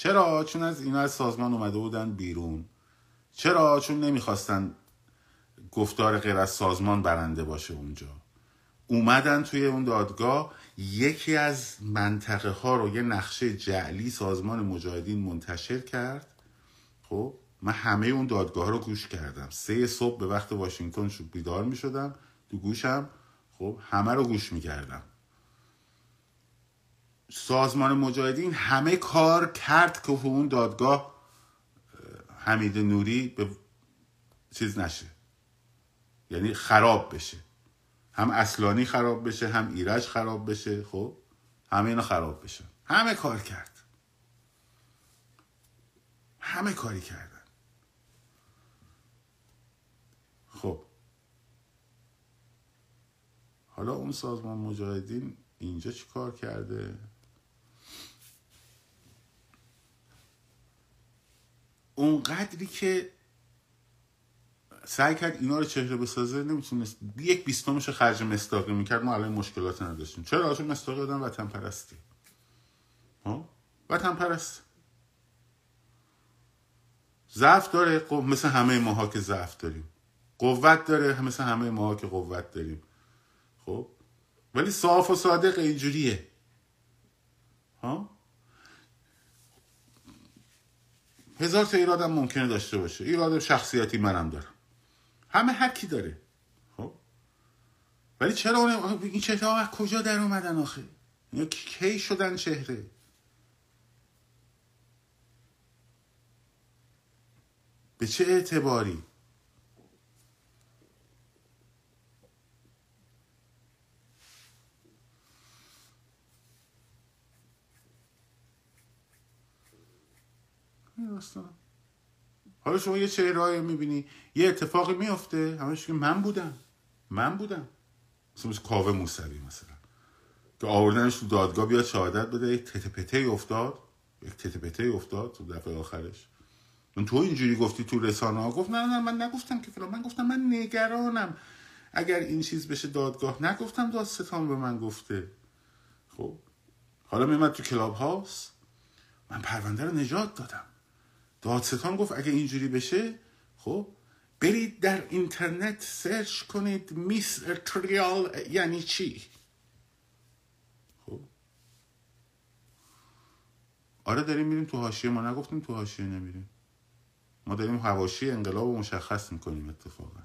چرا چون از اینا از سازمان اومده بودن بیرون؟ چرا چون نمی‌خواستن گفتار غیر از سازمان برنده باشه اونجا؟ اومدن توی اون دادگاه یکی از منطقه ها رو یه نقشه جعلی سازمان مجاهدین منتشر کرد. خب من همه اون دادگاه رو گوش کردم. سه صبح به وقت واشنگتن بیدار می شدم تو گوشم. خب همه رو گوش می کردم سازمان مجاهدین همه کار کرد که اون دادگاه حمید نوری به چیز نشه. یعنی خراب بشه. هم اصلانی خراب بشه هم ایرج خراب بشه خب؟ همه اینا خراب بشه همه کار کرد. همه کاری کردن. خب. حالا اون سازمان مجاهدین اینجا چی کار کرده؟ اون قدری که سعی کرد اینا رو چهره بسازه نمی‌تونست. یک بیستمش خرج مستاقی می‌کرد. ما الان مشکلات نداشتیم. چرا؟ چون مستاقی آدم وطن پرستی ها وطن پرست ضعف داره. خب مثل همه ماها که ضعف داریم. قوت داره. مثل همه ماها که قوت داریم. خب؟ ولی صاف و صادق اینجوریه. ها هزار تا ایرادم ممکنه داشته باشه. ایراد شخصیتی منم دارم. همه حکی داره. خب؟ ولی چرا این چهره ها کجا در اومدن آخه؟ اینا کی شدن چهره؟ به چه اعتباری؟ حالا شما یه چهره می‌بینی؟ یه اتفاقی میفته همش که من بودم. من بودم. مثل کاوه موسوی مثلا. که آوردنش تو دادگاه بیاد شهادت بده. یک تتپته افتاد. یک تتپته افتاد تو دفعه آخرش. من تو اینجوری گفتی تو رسانه ها گفت نه نه من نگفتم که فلان. من گفتم من نگرانم. اگر این چیز بشه دادگاه نگفتم داستان به من گفته. خب. حالا میمد تو کلاب هاوس من پرونده رو نجات دادم. دادستان گفت اگه اینجوری بشه خب برید در اینترنت سرچ کنید میس تریال یعنی چی؟ خب. آره داریم میریم تو حاشیه. ما نگفتیم تو حاشیه نمیریم. ما داریم حواشی انقلاب رو مشخص می‌کنیم اتفاقا.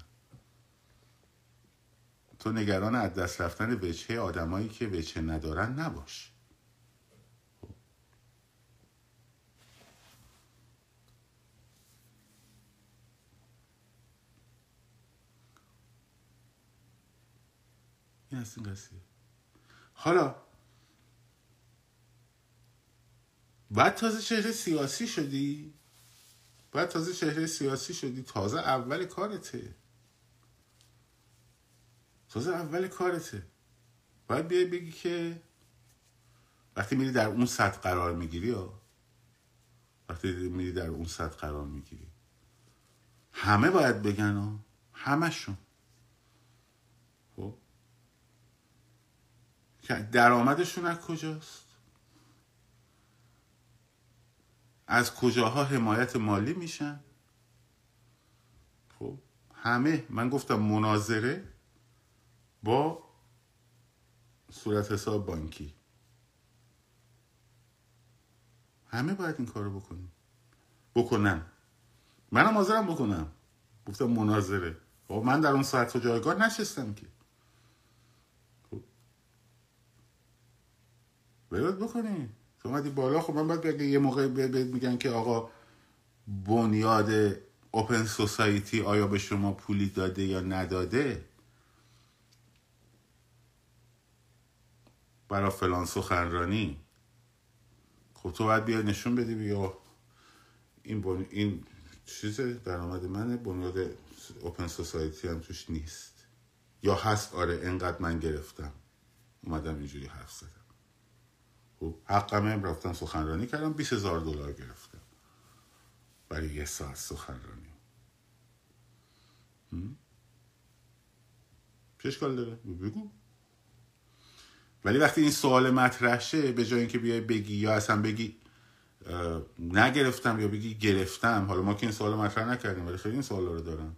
تو نگران از دست رفتن وجهه آدمایی که وجهه ندارن نباش. این این قضیه. حالا بعد تازه چهره سیاسی شدی؟ بعد تازه چهره سیاسی شدی؟ تازه اول کارته. تازه اول کارته. باید بیای بگی که وقتی میری در اون سطح قرار می‌گیری یا وقتی میری در اون سطح قرار می‌گیری. همه باید بگن همشون. درآمدشون از کجاست؟ از کجاها حمایت مالی میشن؟ خب همه من گفتم مناظره با صورت حساب بانکی. همه باید این کارو بکنیم بکنن. منم حاضرم بکنم. گفتم مناظره. خب من در اون ساعت و جایگاه نشستم که. برات بکنی تو اومدی بالا. خب من باید یه موقع میگن که آقا بنیاد اوپن سوسایتی آیا به شما پولی داده یا نداده؟ برا فلان سخنرانی. خب تو باید بیا نشون بدی بیا. این بن... این چیز درآمد منه. بنیاد اوپن سوسایتی هم توش نیست. یا هست؟ آره انقدر من گرفتم. اومدم اینجوری حرف زدم. خب حقمه رفتم سخنرانی کردم 20 هزار دلار گرفتم. برای یه ساعت سخنرانی. چه اشکال داره؟ بگو. ولی وقتی این سوال مطرح شه به جای اینکه بیای بگی یا اصلا بگی نگرفتم یا بگی گرفتم حالا ما که این سوال مطرح نکردیم ولی خیلی این سوال رو دارم.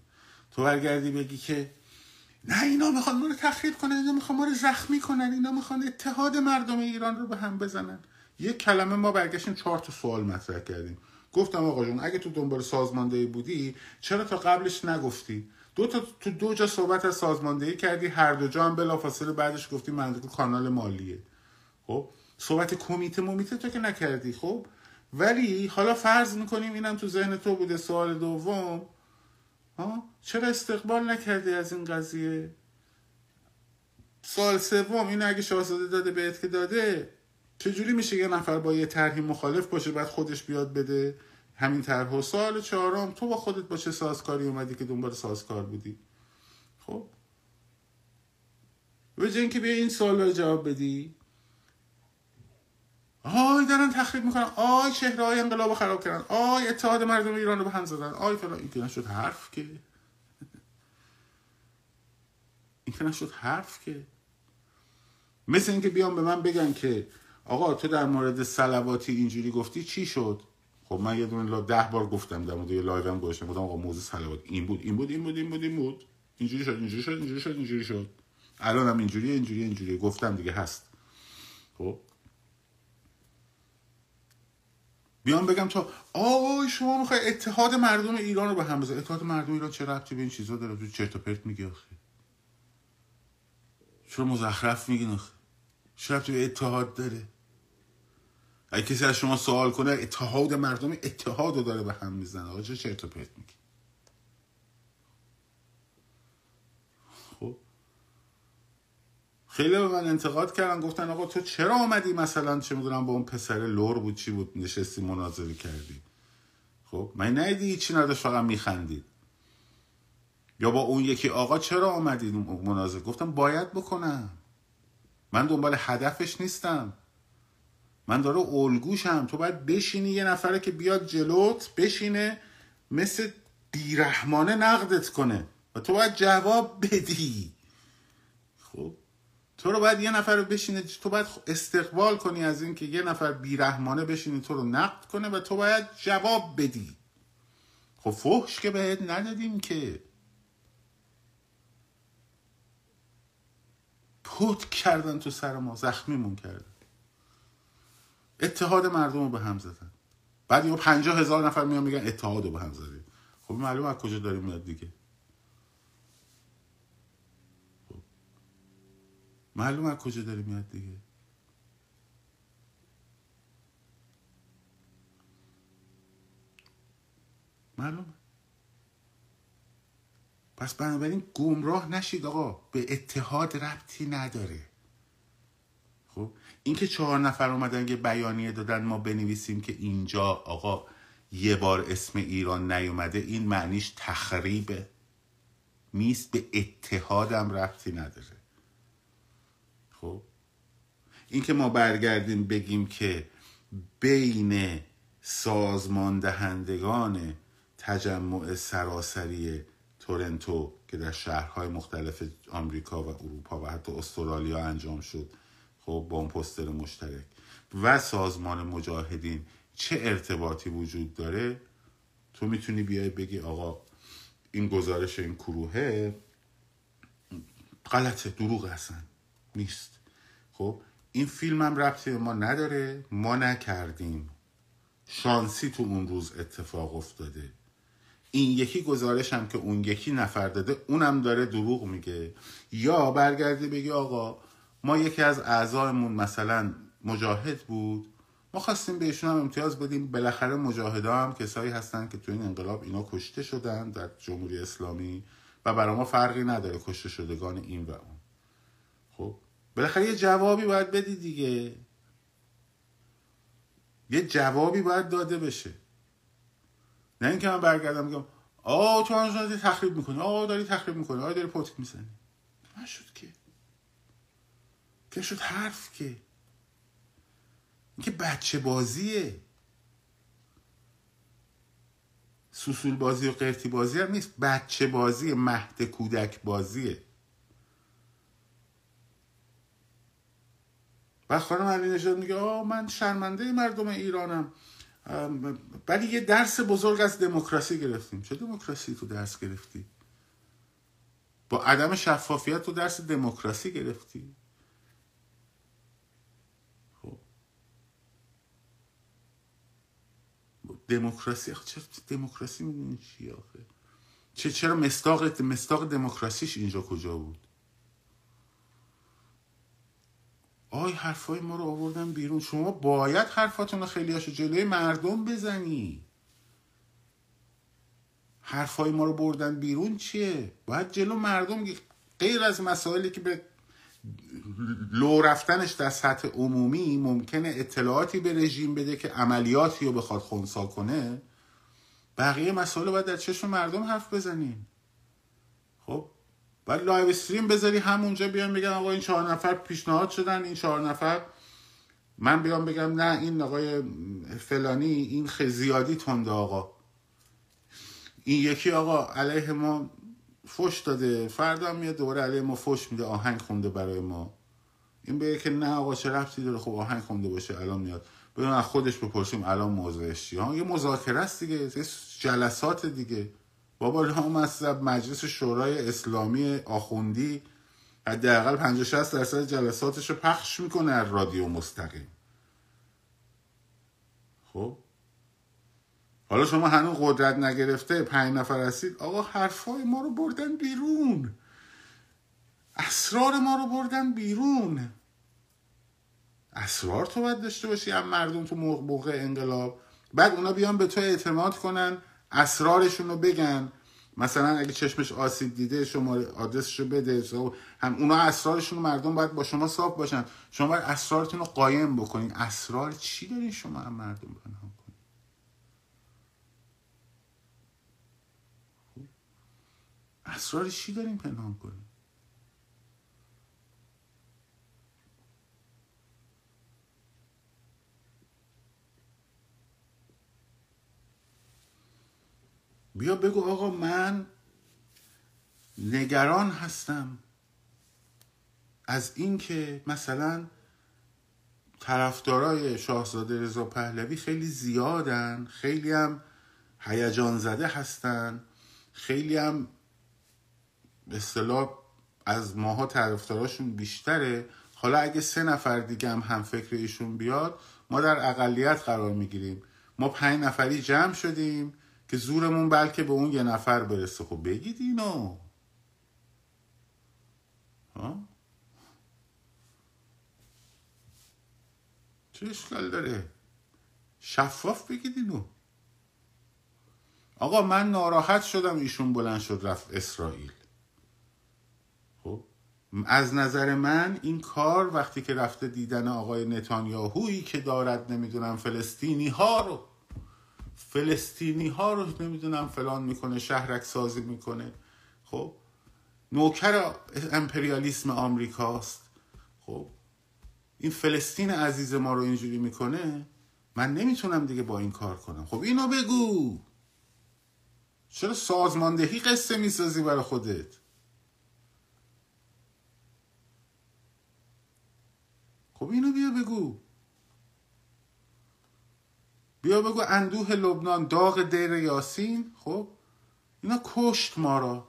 تو برگردی بگی که نه اینا می‌خوان ما رو تخریب کنن اینا می‌خوان ما رو زخمی کنن اینا می‌خوان اتحاد مردم ایران رو به هم بزنن. یک کلمه ما برگشتیم چهار تا سوال مطرح کردیم. گفتم آقا جون اگه تو دنبال سازماندهی بودی چرا تا قبلش نگفتی؟ دو تا تو دو جا صحبت از سازماندهی کردی هر دو جا هم بلافاصله بعدش گفتی منظور کانال مالیه. خب صحبت کمیته ممیته تو که نکردی خب؟ ولی حالا فرض می‌کنیم اینم تو ذهن تو بوده سوال دوم چرا استقبال نکردی از این قضیه؟ سال سوم این اگه شاهزاده داده بهت که داده چجوری میشه یه نفر با یه طرحی مخالف باشه بعد خودش بیاد بده؟ همین طرح و سال چهارم تو با خودت با چه سازکاری اومدی که دنبال سازکار بودی؟ خب؟ به اینکه بیا این سوال رو جواب بدی آی دارن تخریب می‌کنن. آی چهره های انقلاب خراب کردن. آی اتحاد مردم ایران رو به هم زدن. آی فلان. این که نشد حرف که. این که نشد حرف که. مثل اینکه بیان به من بگن که آقا تو در مورد صلواتی اینجوری گفتی چی شد؟ خب من یه دونه ده بار گفتم در مورد یه هم گذاشتم. گفتم آقا موضوع صلوات این بود این بود این بود این بود این بود. اینجوری شد اینجوری شد اینجوری شد اینجوری شد. الان هم اینجوری اینجوری اینجوری گفتم دیگه هست. خب؟ بیام بگم تو آقای شما می‌خوای اتحاد مردم ایران رو به هم بزن اتحاد مردم ایران چه ربطی به این چیزا داره؟ تو چرت و پرت میگی آخه. چرا مزخرف میگین آخه؟ چه ربطی به اتحاد داره؟ اگه کسی از شما سوال کنه اتحاد مردم اتحاد رو داره به هم می‌زنه. آقا چه چرت و پرت میگی؟ خیلی به من انتقاد کردن گفتن آقا تو چرا آمدی مثلا چه می‌دونم با اون پسر لور بود چی بود؟ نشستی مناظره کردی. خب من نیدی چی نداشت فقط میخندید. یا با اون یکی آقا چرا آمدی مناظره؟ گفتم باید بکنم. من دنبال هدفش نیستم. من داره الگوشم. تو باید بشینی یه نفره که بیاد جلوت بشینه مثل بیرحمانه نقدت کنه و تو باید جواب بدی. خب تو رو باید یه نفر رو بشینه تو باید استقبال کنی از اینکه یه نفر بیرحمانه بشینی تو رو نقد کنه و تو باید جواب بدی. خب فحش که بهت ندادیم که. پوت کردن تو سر ما زخمیمون کردن. اتحاد مردم رو به هم زدن. بعد یه پنجاه هزار نفر میان میگن اتحاد رو به هم زدیم. خب معلوم از کجا داریم میاد دیگه؟ معلوم از کجا داره میاد دیگه. معلومه پس بنابراین گمراه نشید آقا. به اتحاد ربطی نداره. خب اینکه چهار نفر اومدن یه بیانیه دادن ما بنویسیم که اینجا آقا یه بار اسم ایران نیومده این معنیش تخریبه. نیست به اتحادم ربطی نداره. خب؟ اینکه ما برگردیم بگیم که بین سازمان دهندگان تجمع سراسری تورنتو که در شهرهای مختلف آمریکا و اروپا و حتی استرالیا انجام شد خب با اون پستر مشترک و سازمان مجاهدین چه ارتباطی وجود داره؟ تو می‌تونی بیای بگی آقا این گزارش این کروهه غلطه دروغ هستن. نیست. خب این فیلم هم ربطی ما نداره. ما نکردیم. شانسی تو اون روز اتفاق افتاده. این یکی گزارش هم که اون یکی نفر داده اونم داره دروغ میگه. یا برگردی بگی آقا ما یکی از اعضایمون مثلا مجاهد بود. ما خواستیم بهشون هم امتیاز بدیم. بالاخره مجاهده هم کسایی هستن که تو این انقلاب اینا کشته شدن در جمهوری اسلامی و برای ما فرقی نداره کشته شدگان این و اون. بالاخره یه جوابی باید بدی دیگه. یه جوابی باید داده بشه. نه اینکه من برگردم میگم آه تو داری تخریب می‌کنی. آه داری تخریب می‌کنی. آه داری پوتک می‌زنی. نشد که. که شد حرف که. اینکه بچه بازیه. سوسول بازی و قرتی بازی هم نیست. بچه بازی مهد کودک بازیه. و خانم علی میگه آه من شرمنده مردم ایرانم. ولی یه درس بزرگ از دموکراسی گرفتیم. چه دموکراسی تو درس گرفتی؟ با عدم شفافیت تو درس دموکراسی گرفتی. خب. دموکراسی چرا دموکراسی می‌دونی چی آخه؟ چه چرا مستاق مستاق دموکراسیش اینجا کجا بود؟ آی حرفای ما رو آوردن بیرون. شما باید حرفاتون رو خیلی هاشو جلوی مردم بزنی. حرفای ما رو بردن بیرون چیه؟ باید جلو مردم غیر از مسائلی که به لو رفتنش در سطح عمومی ممکنه اطلاعاتی به رژیم بده که عملیاتی رو بخواد خونسا کنه بقیه مسائل باید در چشم مردم حرف بزنیم. خب؟ بعد live stream بذاری همونجا بیان بگن آقا این چهار نفر پیشنهاد شدن این چهار نفر. من بیام بگم نه این آقای فلانی این خیلی زیادی تنده آقا. این یکی آقا علیه ما فش داده فردا میاد دوباره علیه ما فش میده آهنگ خونده برای ما. این بگه که نه آقا چه رفتی داره؟ خب آهنگ خونده باشه الان میاد. بگم از خودش بپرسیم الان موضوعش چیه؟ یه مذاکره است دیگه جلسات دیگه. بابا مذهب مجلس شورای اسلامی آخوندی حداقل 50 60 درصد جلساتش رو پخش می‌کنه از رادیو مستقیم. خب؟ حالا شما هنوز قدرت نگرفته پنج نفر هستید آقا حرفای ما رو بردن بیرون. اسرار ما رو بردن بیرون. اسرار تو باید داشته باشی هم مردم تو موقع انقلاب. بعد اونا بیان به تو اعتماد کنن. اسرارشون رو بگن. مثلا اگه چشمش آسیب دیده شما آدرسشو بده. هم اونا اسرارشون مردم باید با شما صاف باشن. شما باید اسرارتون رو قایم بکنین. اسرار چی دارین شما هم مردم پنهان کنین؟ اسرار چی دارین پنهان کنین؟ بیا بگو آقا من نگران هستم از اینکه مثلا طرفدارای شاهزاده رضا پهلوی خیلی زیادن خیلی هم هیجان زده هستن خیلی هم به اصطلاح از ماها طرفداراشون بیشتره. حالا اگه سه نفر دیگه هم هم فکر ایشون بیاد ما در اقلیت قرار می‌گیریم. ما پنج نفری جمع شدیم. که زورمون بلکه به اون یه نفر برسه. خب بگید اینو. ها؟ چه اشکال داره؟ شفاف بگید اینو. آقا من ناراحت شدم ایشون بلند شد رفت اسرائیل. خب؟ از نظر من این کار وقتی که رفته دیدن آقای نتانیاهویی که دارد نمی‌دونم فلسطینی ها رو فلسطینی ها رو نمی‌دونم فلان می‌کنه شهرک سازی می‌کنه. خب؟ نوکر امپریالیسم آمریکاست. خب؟ این فلسطین عزیز ما رو اینجوری می‌کنه من نمی‌تونم دیگه با این کار کنم. خب اینو بگو! چرا سازماندهی قصه می‌سازی برای خودت؟ خب اینو بیا بگو. بیا بگو اندوه لبنان داغ دیر یاسین. خب اینا کشت ما را.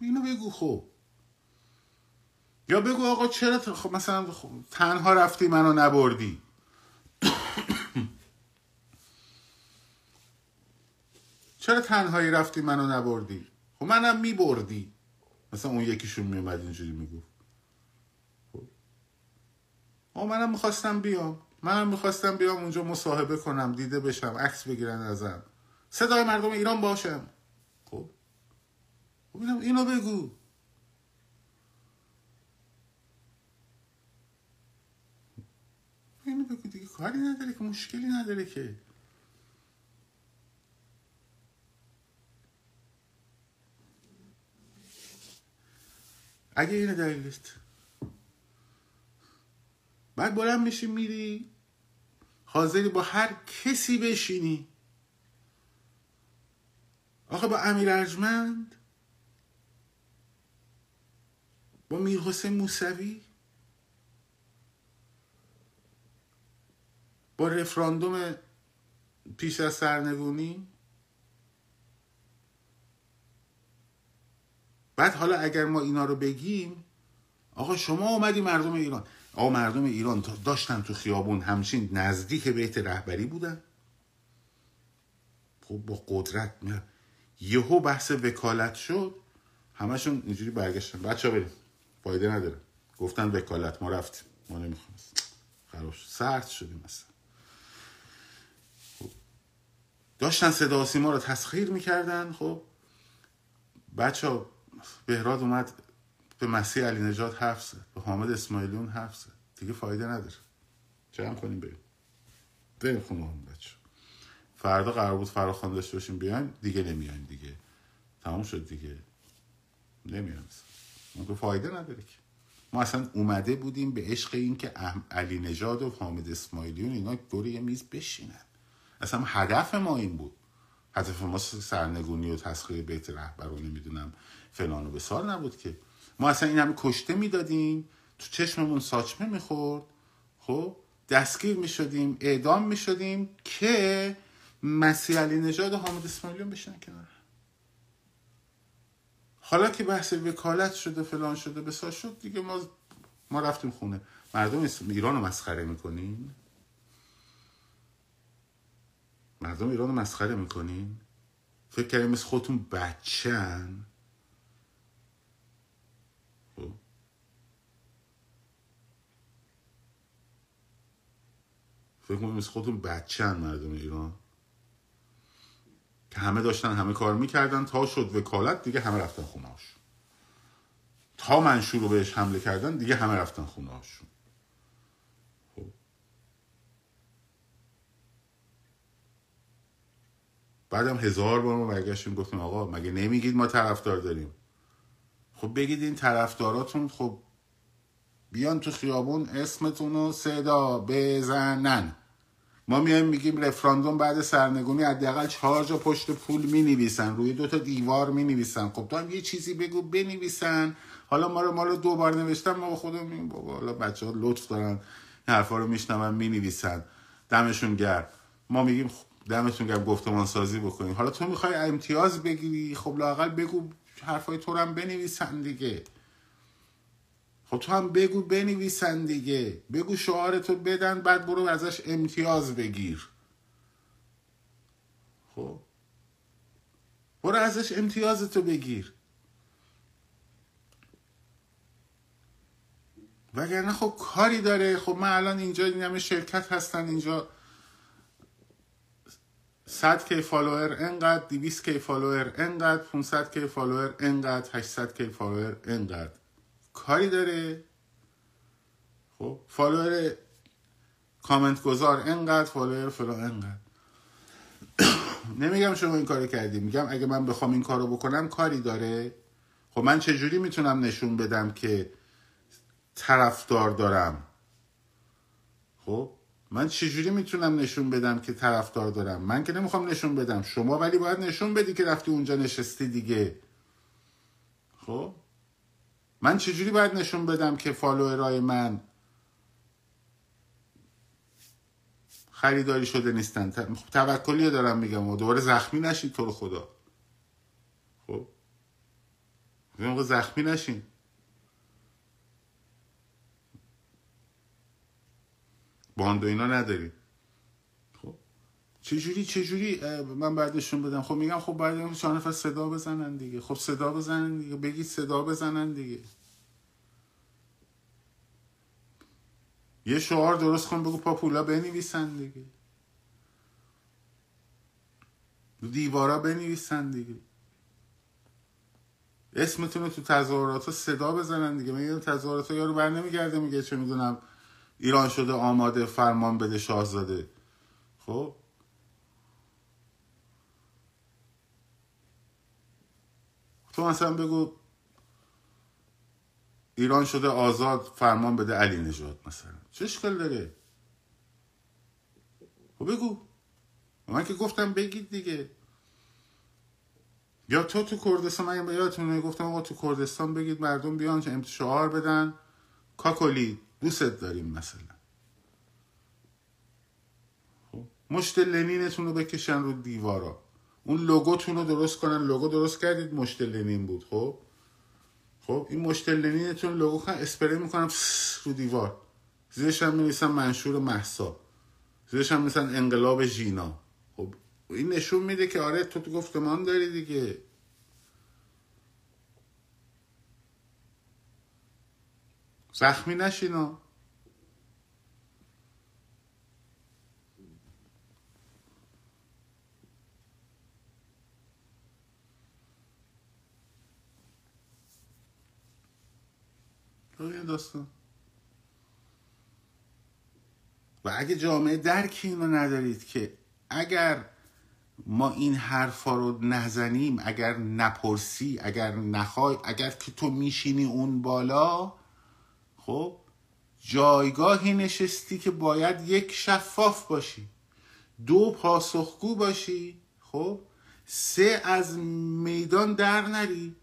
اینو بگو خب. یا بگو آقا چرا خب مثلا تنها رفتی منو نبردی. (coughs) چرا تنهایی رفتی منو نبردی؟ خب منم میبردی. مثلا اون یکیشون میومد اینجوری می‌گفت. خب. منم می‌خواستم بیام. منم می‌خواستم بیام اونجا مصاحبه کنم دیده بشم عکس بگیرن ازم. صدای مردم ایران باشم خب. خب اینو بگو. اینو بگو دیگه کاری نداره که مشکلی نداره که. اگه اینه دلیلت. بعد بلند میشی میری. حاضری با هر کسی بشینی. آخه با امیر ارجمند با میر حسین موسوی با رفراندوم پیش از سرنگونی. بعد حالا اگر ما اینا رو بگیم آقا شما اومدی مردم ایران. آقا مردم ایران داشتن تو خیابون همچین نزدیک بیت رهبری بودن؟ خب با قدرت یهو بحث وکالت شد همشون اینجوری برگشتن. بچه ها بریم. فایده نداره. گفتن وکالت ما رفتیم. ما نمی‌خوایم. خراب شد. سرد شدیم مثلا خب. داشتن صدا سیما رو تسخیر می‌کردن خب. بچه ها بهراد اومد به مسیح علی نجات حرف زد. به حامد اسماعیلیون حرف دیگه فایده نداره. جمع کنیم بریم. بریم خونه هم بچه فردا قرار بود فراخوان داشته باشیم. بیایم دیگه نمیایم دیگه. تموم شد دیگه. نمیایم اون فایده نداره که. ما اصلا اومده بودیم به عشق این که علی نژاد و حامد اسماعیلیون اینا دور یه میز بشینن. اصلا هدف ما این بود. هدف ما سرنگونی و تسخیر بیت رهبر رو نمی‌دونم فلان و بسار نبود که. ما اصلا این همه کشته می‌دادیم تو چشممون ساچمه می‌خورد. خب دستگیر می‌شدیم اعدام می‌شدیم که مسیح علی نژاد و حامد اسماعیلیون بشن کنار حالا که بحث وکالت شده فلان شده بسا شد دیگه ما ما رفتیم خونه. مردم ایران رو مسخره می‌کنیم؟ مردم ایران رو مسخره می‌کنین فکر کردیم مثل خودتون بچن فکر کنم مثل خودتون بچن مردم ایران. که همه داشتن همه کار می‌کردن. تا شد وکالت دیگه همه رفتن خونهاش تا منشور رو بهش حمله کردن دیگه همه رفتن خونه هاشون خب. بعدم هزار بار ما برگشتیم گفتیم آقا مگه نمیگید ما طرفدار داریم؟ خب بگید این طرفداراتون خب بیان تو خیابون اسمتون رو صدا بزنن. ما میایم میگیم رفراندوم بعد سرنگونی حداقل چهار جا پشت پول می نویسن روی دو تا دیوار می نویسن خب تو هم یه چیزی بگو بنویسن. حالا ما رو ما رو دو بار نوشتم ما خودم میگیم بابا حالا بچه ها لطف دارن این حرفا رو میشنون می نویسن دمشون گرد ما میگیم دمتون گرم گفتمان سازی بکنیم حالا تو می‌خوای امتیاز بگیری؟ خب لاقل بگو حرفای تو هم بنویسن دیگه. خب تو هم بگو بنویسن دیگه. بگو شعارتو بدن بعد برو ازش امتیاز بگیر. خب. برو ازش امتیازتو بگیر. وگرنه خب کاری داره. خب من الان اینجا این شرکت هستن. اینجا 100 K follower انقدر 200 K follower انقدر 500 K follower انقدر 800 K follower انقدر. کاری داره. خب follower comment گذار انقدر follower فلان انقدر. نمیگم شما این کارو کردی. میگم اگه من بخوام این کارو بکنم کاری داره. خب من چجوری می‌تونم نشون بدم که طرفدار دارم؟ خب من چجوری می‌تونم نشون بدم که طرفدار دارم؟ من که نمی‌خوام نشون بدم. شما ولی باید نشون بدی که رفتی اونجا نشستی دیگه. خب؟ من چجوری باید نشون بدم که فالوورای من خریداری شده نیستن؟ توکلی دارم میگم و دوباره زخمی نشید تو رو خدا. خب؟ زخمی نشین. باند و اینا نداری خب چجوری چجوری من بعدشون بدم. خب میگم خب بعد چند نفر صدا بزنن دیگه. خب صدا بزنن دیگه. بگید صدا بزنن دیگه. یه شعار درست کن بگو پاپولا بنویسن دیگه. دیوارا بنویسن دیگه. اسمتون تو تظاهرات صدا بزنن دیگه. من تظاهرات یارو بر نمیگرده میگه چه می‌دونم ایران شده آماده فرمان بده شاهزاده. خب؟ تو مثلا بگو ایران شده آزاد فرمان بده علی نجات مثلا. چه اشکال داره؟ خب بگو. من که گفتم بگید دیگه. یا تو تو کردستان من یادتونه گفتم آقا تو کردستان بگید مردم بیان که شعار بدن. کاکلی دوستت داریم مثلا. خب مشت لنینتون رو بکشن رو دیوارا. اون لوگوتون رو درست کنن. لوگو درست کردید مشت لنین بود خب؟ خب این مشت لنینتون لوگو کن اسپری می‌کنم رو دیوار. زیرش هم می‌نویسن منشور محسا. زیرش هم میسن انقلاب ژینا. خب این نشون میده که آره تو تو گفتمان داری دیگه. زخمی نشینا روی داستان. و اگه جامعه درک اینو ندارید که اگر ما این حرفا رو نزنیم اگر نپرسی اگر نخوای اگر که تو میشینی اون بالا خب جایگاهی نشستی که باید یک شفاف باشی دو پاسخگو باشی خب سه از میدان در نری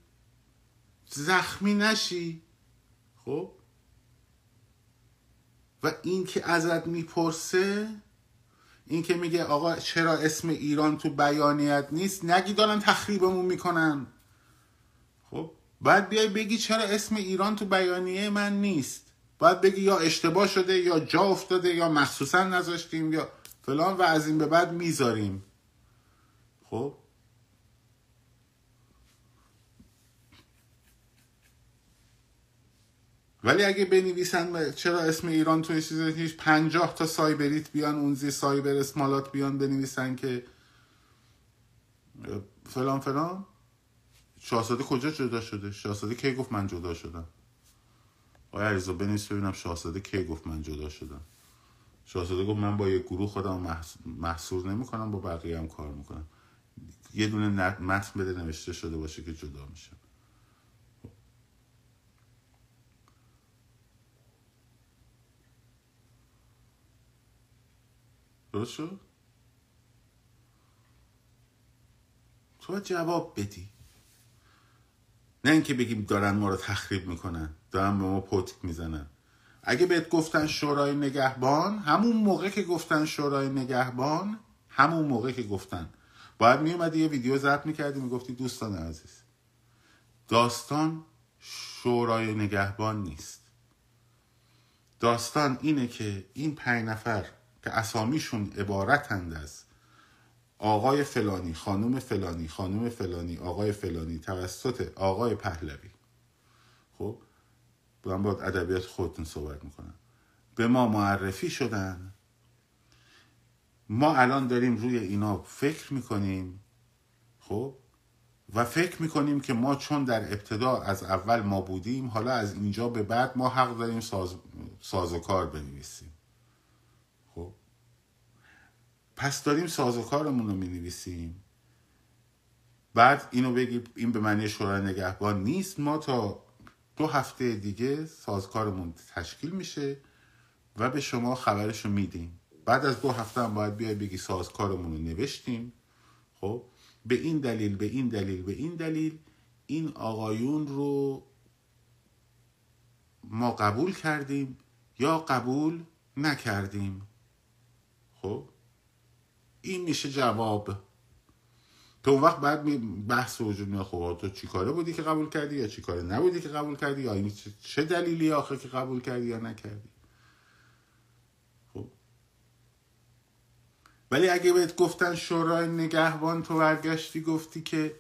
زخمی نشی. خب؟ و این که ازت می‌پرسه این که میگه آقا چرا اسم ایران تو بیانیت نیست؟ نگی دارن تخریبمون می‌کنن. خب؟ بعد بیای بگی چرا اسم ایران تو بیانیه من نیست. باید بگی یا اشتباه شده یا جا افتاده یا مخصوصا نذاشتیم یا فلان و از این به بعد می‌ذاریم. خب؟ ولی اگه بنویسن چرا اسم ایران توی چیز هیچ پنجاه تا سایبریت بیان اون زی سایبر اسمالات بیان بنویسن که فلان فلان؟ شاهزاده کجا جدا شده؟ شاهزاده کی گفت من جدا شدم؟ آیا عریضا بنویس ببینم شاهزاده کی گفت من جدا شدم. شاهزاده گفت من با یه گروه خودم محصور نمی کنم با بقیه هم کار می‌کنم. یه دونه متن بده نوشته شده باشه که جدا میشه. درست شد؟ تو جواب بدی. نه اینکه بگیم دارن ما رو تخریب می‌کنن دارن به ما پوتک می‌زنن. اگه بهت گفتن شورای نگهبان همون موقع که گفتن شورای نگهبان همون موقع که گفتن. باید میومدی یه ویدیو ضبط می‌کردی می‌گفتی دوستان عزیز داستان شورای نگهبان نیست. داستان اینه که این پنج نفر که اسامیشون عبارتند از آقای فلانی خانم فلانی خانم فلانی آقای فلانی توسط آقای پهلوی. خب من باید ادبیات خودتون صحبت می‌کنم. به ما معرفی شدن. ما الان داریم روی اینا فکر می‌کنیم. خب و فکر می‌کنیم که ما چون در ابتدا از اول ما بودیم حالا از اینجا به بعد ما حق داریم ساز, سازوکار بنویسیم خب پس داریم سازوکارمون رو می‌نویسیم. بعد اینو بگی این به معنی شورای نگهبان نیست. ما تا دو هفته دیگه سازکارمون تشکیل میشه و به شما خبرش رو میدیم. بعد از دو هفته هم باید بیای بگی سازکارمون رو نوشتیم. خب؟ به این دلیل به این دلیل به این دلیل این آقایون رو ما قبول کردیم یا قبول نکردیم؟ خب؟ این میشه جواب. تو اون وقت بعد بحث وجود میاد خب تو چی کاره بودی که قبول کردی یا چی کاره نبودی که قبول کردی یا این چه دلیلی آخه که قبول کردی یا نکردی؟ خب. ولی اگه بهت گفتن شورای نگهبان تو برگشتی گفتی که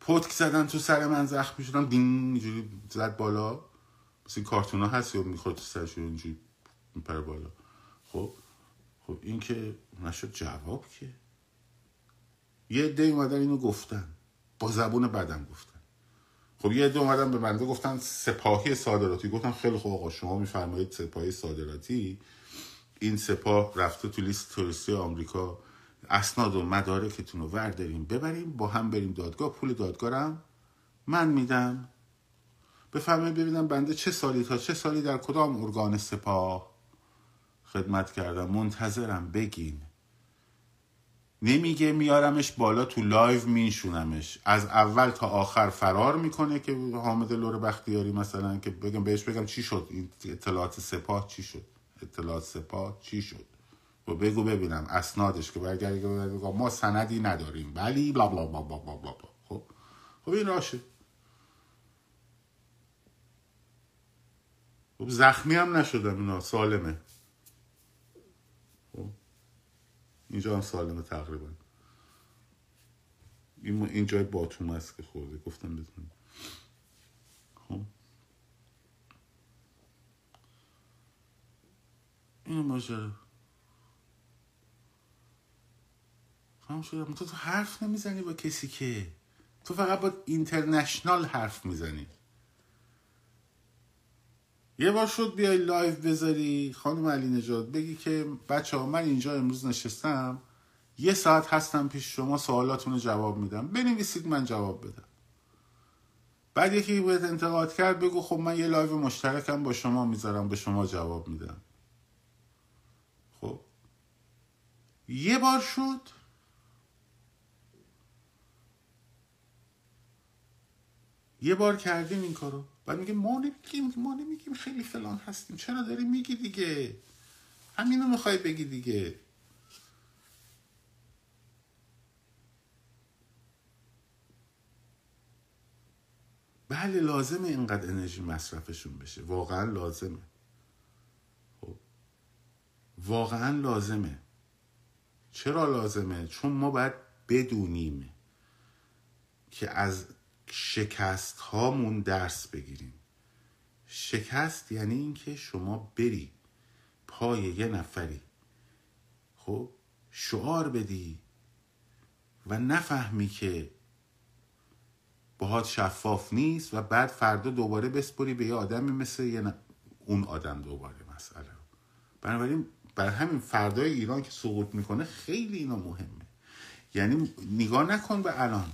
پتک زدن تو سر من زخمی شدم دین اینجوری زد بالا. مثل کارتون ها هست یا می‌خواد تو سرش اینجوری میپره بالا. خب. خب این که نشد جواب که. یه عده اومدن اینو گفتن. با زبون بدم گفتن. خب یه عده اومدن به بنده گفتن سپاهی صادراتی. گفتم خیلی خوب آقا شما میفرمایید سپاهی صادراتی. این سپاه رفته تو لیست توریستی آمریکا. اسناد و مدارکتون رو ورداریم ببریم با هم بریم دادگاه. پول دادگاه من میدم. بفرمایید ببینم بنده چه سالی تا چه سالی در کدام ارگان سپاه؟ خدمت کردم. منتظرم بگین. نمیگه میارمش بالا تو live میشونمش از اول تا آخر فرار می‌کنه که حامد لور بختیاری مثلا که بگم بهش بگم چی شد؟ اطلاعات سپاه چی شد؟ اطلاعات سپاه چی شد؟ و بگو ببینم اسنادش که برگردی که ما سندی نداریم. ولی بلا بلا بلا بلا بلا, بلا. خب؟ خب این راشه. خب زخمی هم نشدم اینا. سالمه. اینجا هم سالمه تقریبا. این, این جای باتوم است که خورده. گفتم بتونیم خب. این ماجرا تمام شدم تو تو حرف نمی‌زنی با کسی که. تو فقط با اینترنشنال حرف می‌زنی. یه بار شد بیای live بذاری. خانم علی نجات بگی که بچه ها من اینجا امروز نشستم. یه ساعت هستم پیش شما سوالاتون رو جواب میدم. بنویسید من جواب بدم. بعد یکی باید انتقاد کرد بگو خب من یه live مشترکم با شما می‌ذارم به شما جواب میدم. خب. یه بار شد. یه بار کردیم این کارو. بعد میگه ما نمیگیم ما نمیگیم خیلی فلان هستیم. چرا داری میگی دیگه؟ همینو می‌خوای بگی دیگه. بله لازمه اینقدر انرژی مصرفشون بشه. واقعا لازمه. خب. واقعا لازمه. چرا لازمه؟ چون ما باید بدونیم که از شکست هامون درس بگیریم. شکست یعنی اینکه شما بری پای یه نفری. خب شعار بدی و نفهمی که باهات شفاف نیست و بعد فردا دوباره بسپری به یه آدمی مثل یه اون آدم دوباره مسئله. بنابراین بر همین فردای ایران که سقوط می‌کنه خیلی اینا مهمه. یعنی نگاه نکن به الان.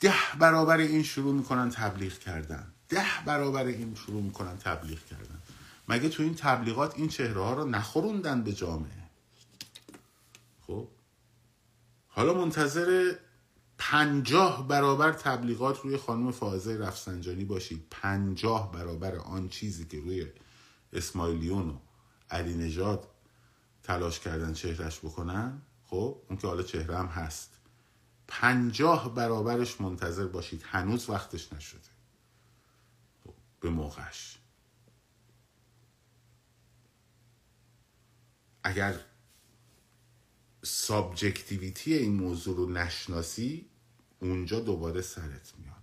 ده برابر این شروع می‌کنن تبلیغ کردن. ده برابر این شروع می‌کنن تبلیغ کردن. مگه تو این تبلیغات این چهره ها رو نخوروندن به جامعه؟ خب؟ حالا منتظر پنجاه برابر تبلیغات روی خانم فائزه رفسنجانی باشید. پنجاه برابر آن چیزی که روی اسماعیلیون و علی نجاد تلاش کردن چهرش بکنن. خب؟ اون که حالا چهره هم هست. پنجاه برابرش منتظر باشید. هنوز وقتش نشده. به موقعش. اگر سابجکتیویتی این موضوع رو نشناسی اونجا دوباره سرت میاد.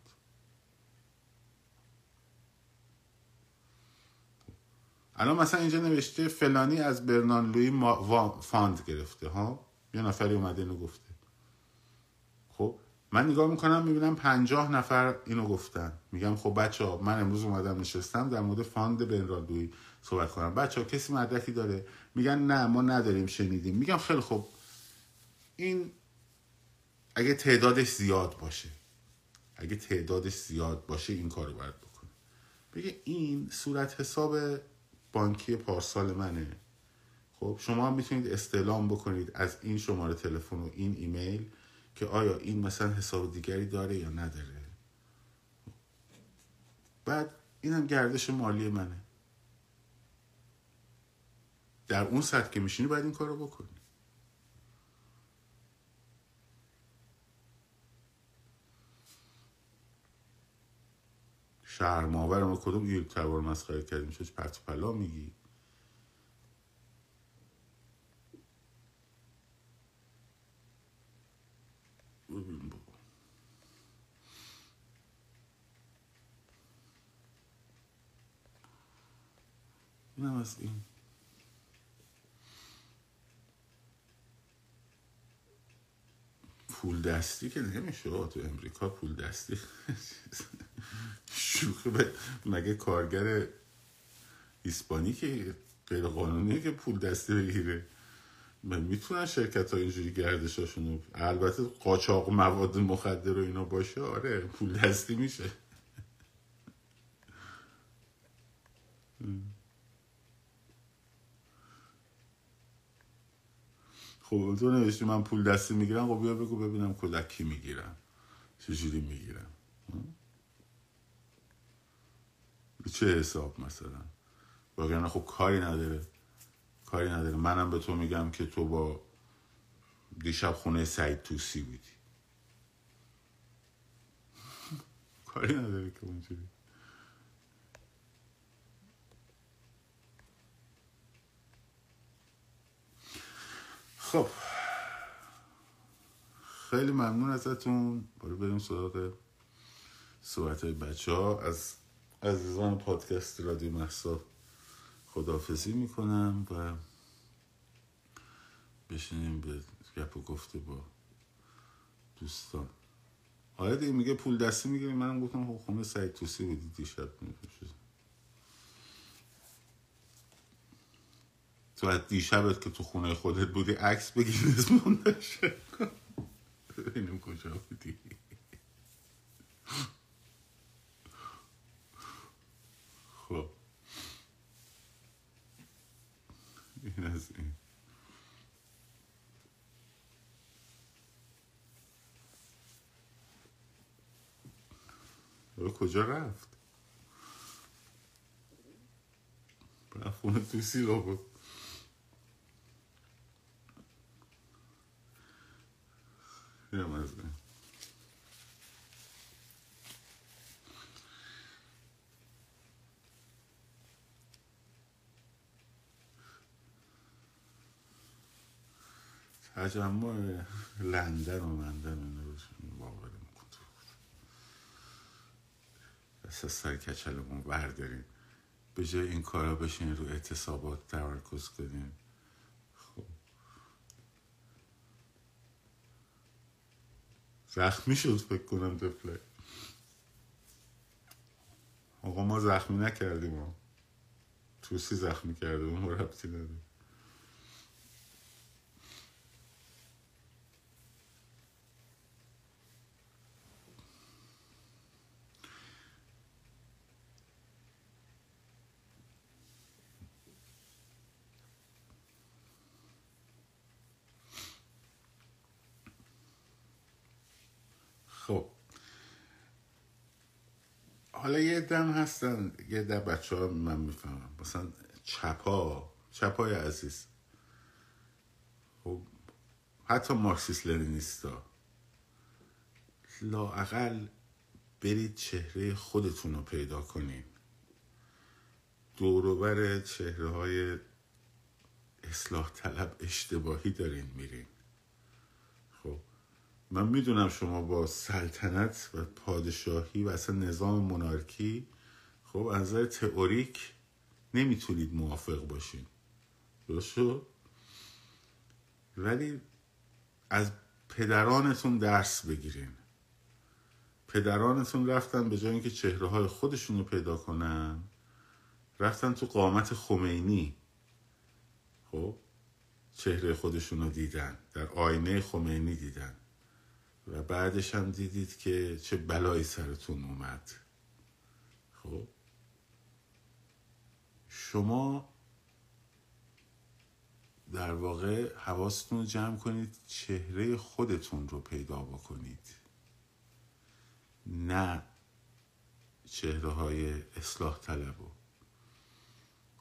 الان مثلا اینجا نوشته فلانی از برنان لوی fund گرفته ها؟ یه نفری اومده اینو گفته. من نگاه می‌کنم می‌بینم پنجاه نفر اینو گفتن. میگم خب بچه ها من امروز اومدم نشستم در مورد fund برنان لوی صحبت کنم. بچه ها کسی مدرکی داره؟ میگن نه ما نداریم شنیدیم. میگم خیلی خب این اگه تعدادش زیاد باشه اگه تعدادش زیاد باشه این کارو باید بکنه. بگه این صورت حساب بانکی پارسال منه. خب شما هم می‌تونید استعلام بکنید از این شماره تلفن و این ایمیل. که آیا این مثلا حساب دیگری داره یا نداره؟ بعد اینم گردش مالی منه. در اون سطح که میشینی باید این کار رو بکنی. شهر ماور ما کدوم یک تبار مسخره کردیم؟ چه پرت پلا میگی ببین بابا اینم از این. پول دستی که نمیشه تو امریکا پول دستی. شوخی به مگه کارگر اسپانی که غیر قانونیه که پول دستی بگیره؟ می‌تونن شرکت ها اینجوری گردشاشونو البته قاچاق مواد مخدر و اینا باشه آره پول دستی میشه. خب تو نوشتی من پول دستی می‌گیرم خب بیا بگو ببینم کلکی می‌گیرم چجوری می‌گیرم. چه حساب مثلا؟ وگرنه خب کاری نداره کاری نداره. منم به تو میگم که تو با دیشب خونه سعید توسی بودی. (laughs) کاری نداره که اونجوری. خب. خیلی ممنون ازتون. برو بریم سراغ صحبت بچه ها از عزیزان پادکست رادیو محسا خدافزی می‌کنم و بشینیم به گپ و گفته با دوستان. آره دیگه میگه پول دستی می‌گیریم. منم گفتم خب خونه سعید توسی بودی دیشب. تو از دیشبت که تو خونه خودت بودی عکس بگیر منتشر کن ببینیم کجا بودی؟ خب. این از این. کجا رفت؟ رفت اون توسی رو بود این تجمع لندن و مندن رو باور میکن دست از سر کچلمون برداریم به جای این کارا بشین رو اعتصابات تمرکز کنیم زخمی شد فکر کنم دفله. آقا ما زخمی نکردیم توسی زخمی کرده اون ربطی نداره خب حالا یه دم هستن. یه دم بچه ها من می‌فهمم. مثلا چپا چپای عزیز. خب حتی مارکسیس لنینیستا. لاعقل برید چهره خودتون رو پیدا کنین دوروبر چهره های اصلاح طلب اشتباهی دارین میرین. من می‌دونم شما با سلطنت و پادشاهی و اصلا نظام مونارکی خب از نظر تئوریک نمی‌تونید موافق باشین. درست ولی از پدرانتون درس بگیرین. پدرانتون رفتن به جای اینکه چهره های خودشون رو پیدا کنن رفتن تو قامت خمینی. خب چهره خودشون رو دیدن در آینه خمینی دیدن. و بعدش هم دیدید که چه بلایی سرتون اومد. خب. شما در واقع حواستون رو جمع کنید چهره خودتون رو پیدا بکنید. نه چهره های اصلاح طلب و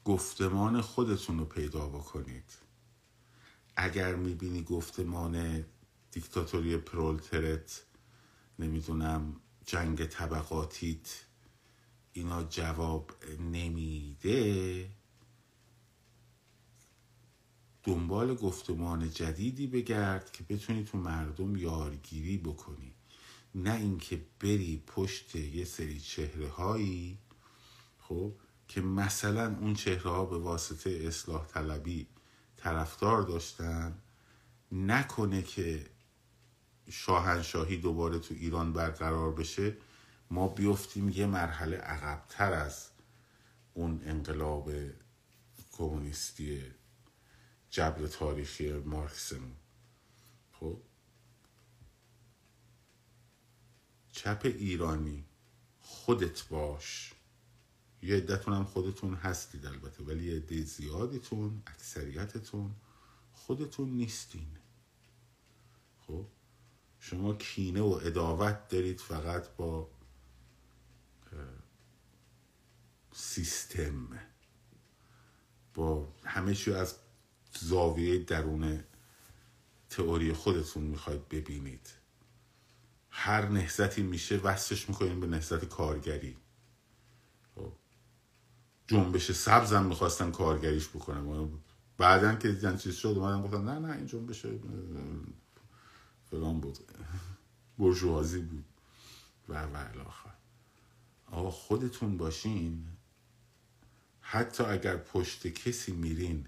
گفتمان خودتون رو پیدا بکنید. اگر می‌بینی گفتمان دیکتاتوری پرولترت نمی‌دونم جنگ طبقاتیت اینا جواب نمیده. دنبال گفتمان جدیدی بگرد که بتونی تو مردم یارگیری بکنی. نه اینکه بری پشت یه سری چهره هایی خب که مثلا اون چهره ها به واسطه اصلاح طلبی طرفدار داشتن نکنه که شاهنشاهی دوباره تو ایران برقرار بشه ما بیفتیم یه مرحله عقبتر از اون انقلاب کمونیستی جبر تاریخی مارکسمون خب؟ چپ ایرانی خودت باش. یه عدتون هم خودتون هستید البته ولی یه عده زیادیتون اکثریتتون خودتون نیستین. خب؟ شما کینه و اداوت دارید فقط با سیستم. با همه چی از زاویه درون تئوری خودتون می‌خواید ببینید. هر نهزتی میشه وصفش می‌کنیم به نهزت کارگری. خب. جنبش سبز هم می‌خواستن کارگریش بکنم بعدا که دیدن چیز شد اومدن گفتن نه نه این جنبش فلان بود. برجوازی بود. و و الاخر آقا خودتون باشین. حتی اگر پشت کسی میرین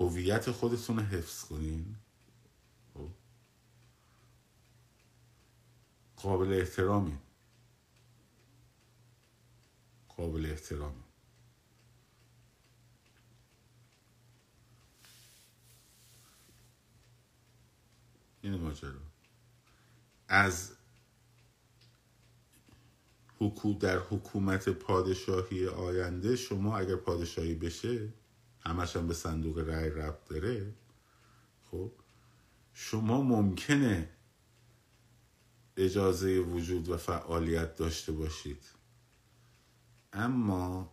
هویت خودتون رو حفظ کنین. خب. قابل احترامی. قابل احترامی این ماجرا. از حکو در حکومت پادشاهی آینده شما اگر پادشاهی بشه همش هم به صندوق رأی ربط داره خب شما ممکنه اجازه وجود و فعالیت داشته باشید. اما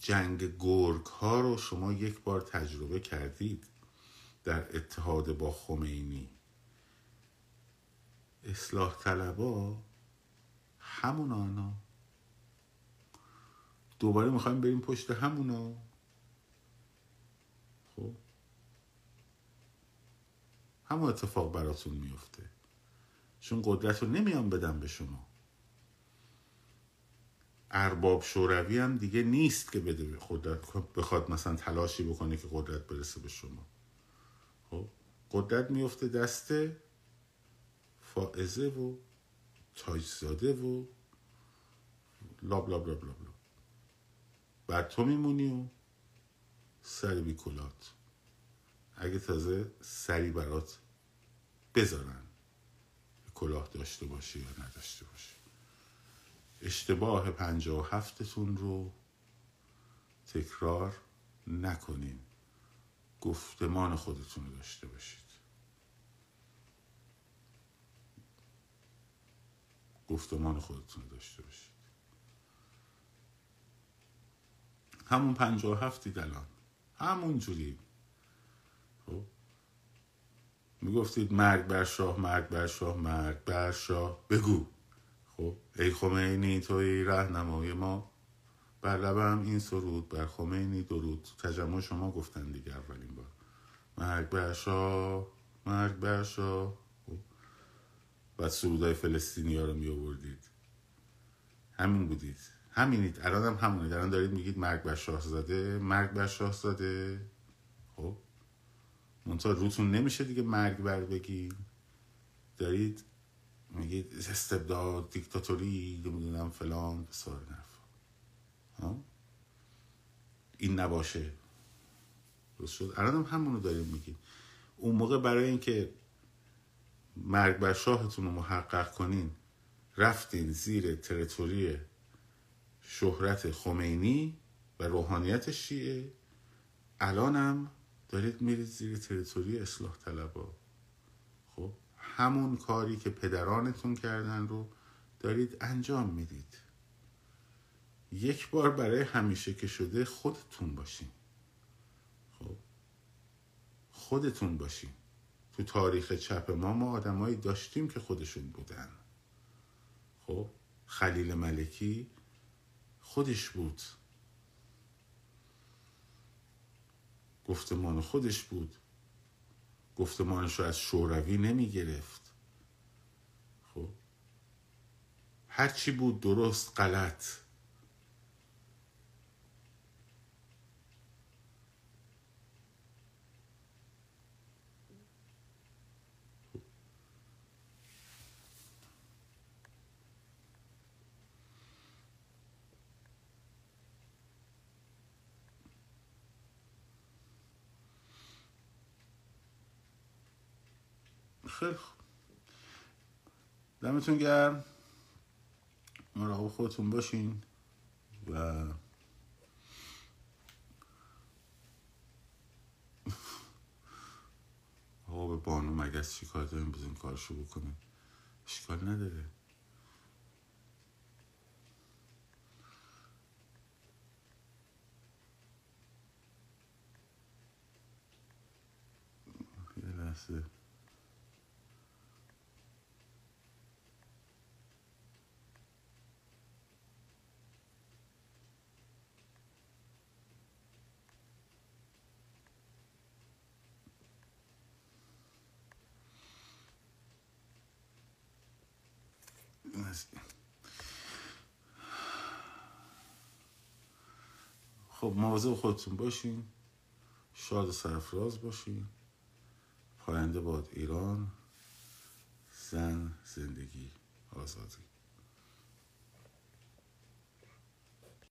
جنگ گرگ ها رو شما یک بار تجربه کردید در اتحاد با خمینی. اصلاح طلبا همون آنا دوباره می‌خوایم بریم پشت همونا. خب. همون اتفاق براتون میفته چون قدرت رو نمیان بدم به شما. ارباب شوروی هم دیگه نیست که بده به قدرت بخواد مثلا تلاشی بکنه که قدرت برسه به شما. خب. قدرت میفته دست فائزه و تاجزاده و لاب لاب لاب لاب لاب. بعد تو میمونی و سر بیکلات اگه تازه سری برات بذارن کلاه داشته باشی یا نداشته باشی. اشتباه پنجاه و هفتتون رو تکرار نکنین. گفتمان خودتون رو داشته باشید گفتمان خودتون داشته باشید. همون پنجاه هفتید الان. همون جوری. خب؟ می‌گفتید مرگ بر شاه مرگ بر شاه مرگ بر شاه. بگو. خب؟ ای خمینی توی رهنمای ما. بر لبم این سرود بر خمینی درود. تجمع شما گفتن دیگه اولین بار. مرگ بر شاه مرگ بر شاه. بعد سرودای فلسطینی ها رو می آوردید. همین بودید. همینید. الان هم همونید. الان دارید میگید مرگ بر شاه زاده مرگ بر شاه زاده خب. منتها روتون نمیشه دیگه مرگ بر بگی دارید میگید استبداد دیکتاتوری نمی‌دونم فلان بسار نرفا این نباشه. درست شد؟ الان هم همونو داریم میگیم. اون موقع برای اینکه مرگ بر شاهتون رو محقق کنین. رفتین زیر تریتوری شهرت خمینی و روحانیت شیعه. الانم دارید میرید زیر تریتوری اصلاح طلبا. خب همون کاری که پدرانتون کردن رو دارید انجام می‌دید. یک بار برای همیشه که شده خودتون باشین. خب خودتون باشین. تو تاریخ چپ ما ما آدمایی داشتیم که خودشون بودن. خب خلیل ملکی خودش بود. گفتمان خودش بود. گفتمانش رو از شوروی نمی گرفت خب هرچی بود درست غلط. خیلی خوب. دمتون گرم. مراقب خودتون باشین و آقا به بانو مگس چی کار داریم؟ بزنیم کارشو بکنیم اشکال نداره. یه لحظه. خب مواظب خودتون باشین. شاد و سرفراز باشین. پاینده باد ایران. زن زندگی آزادی.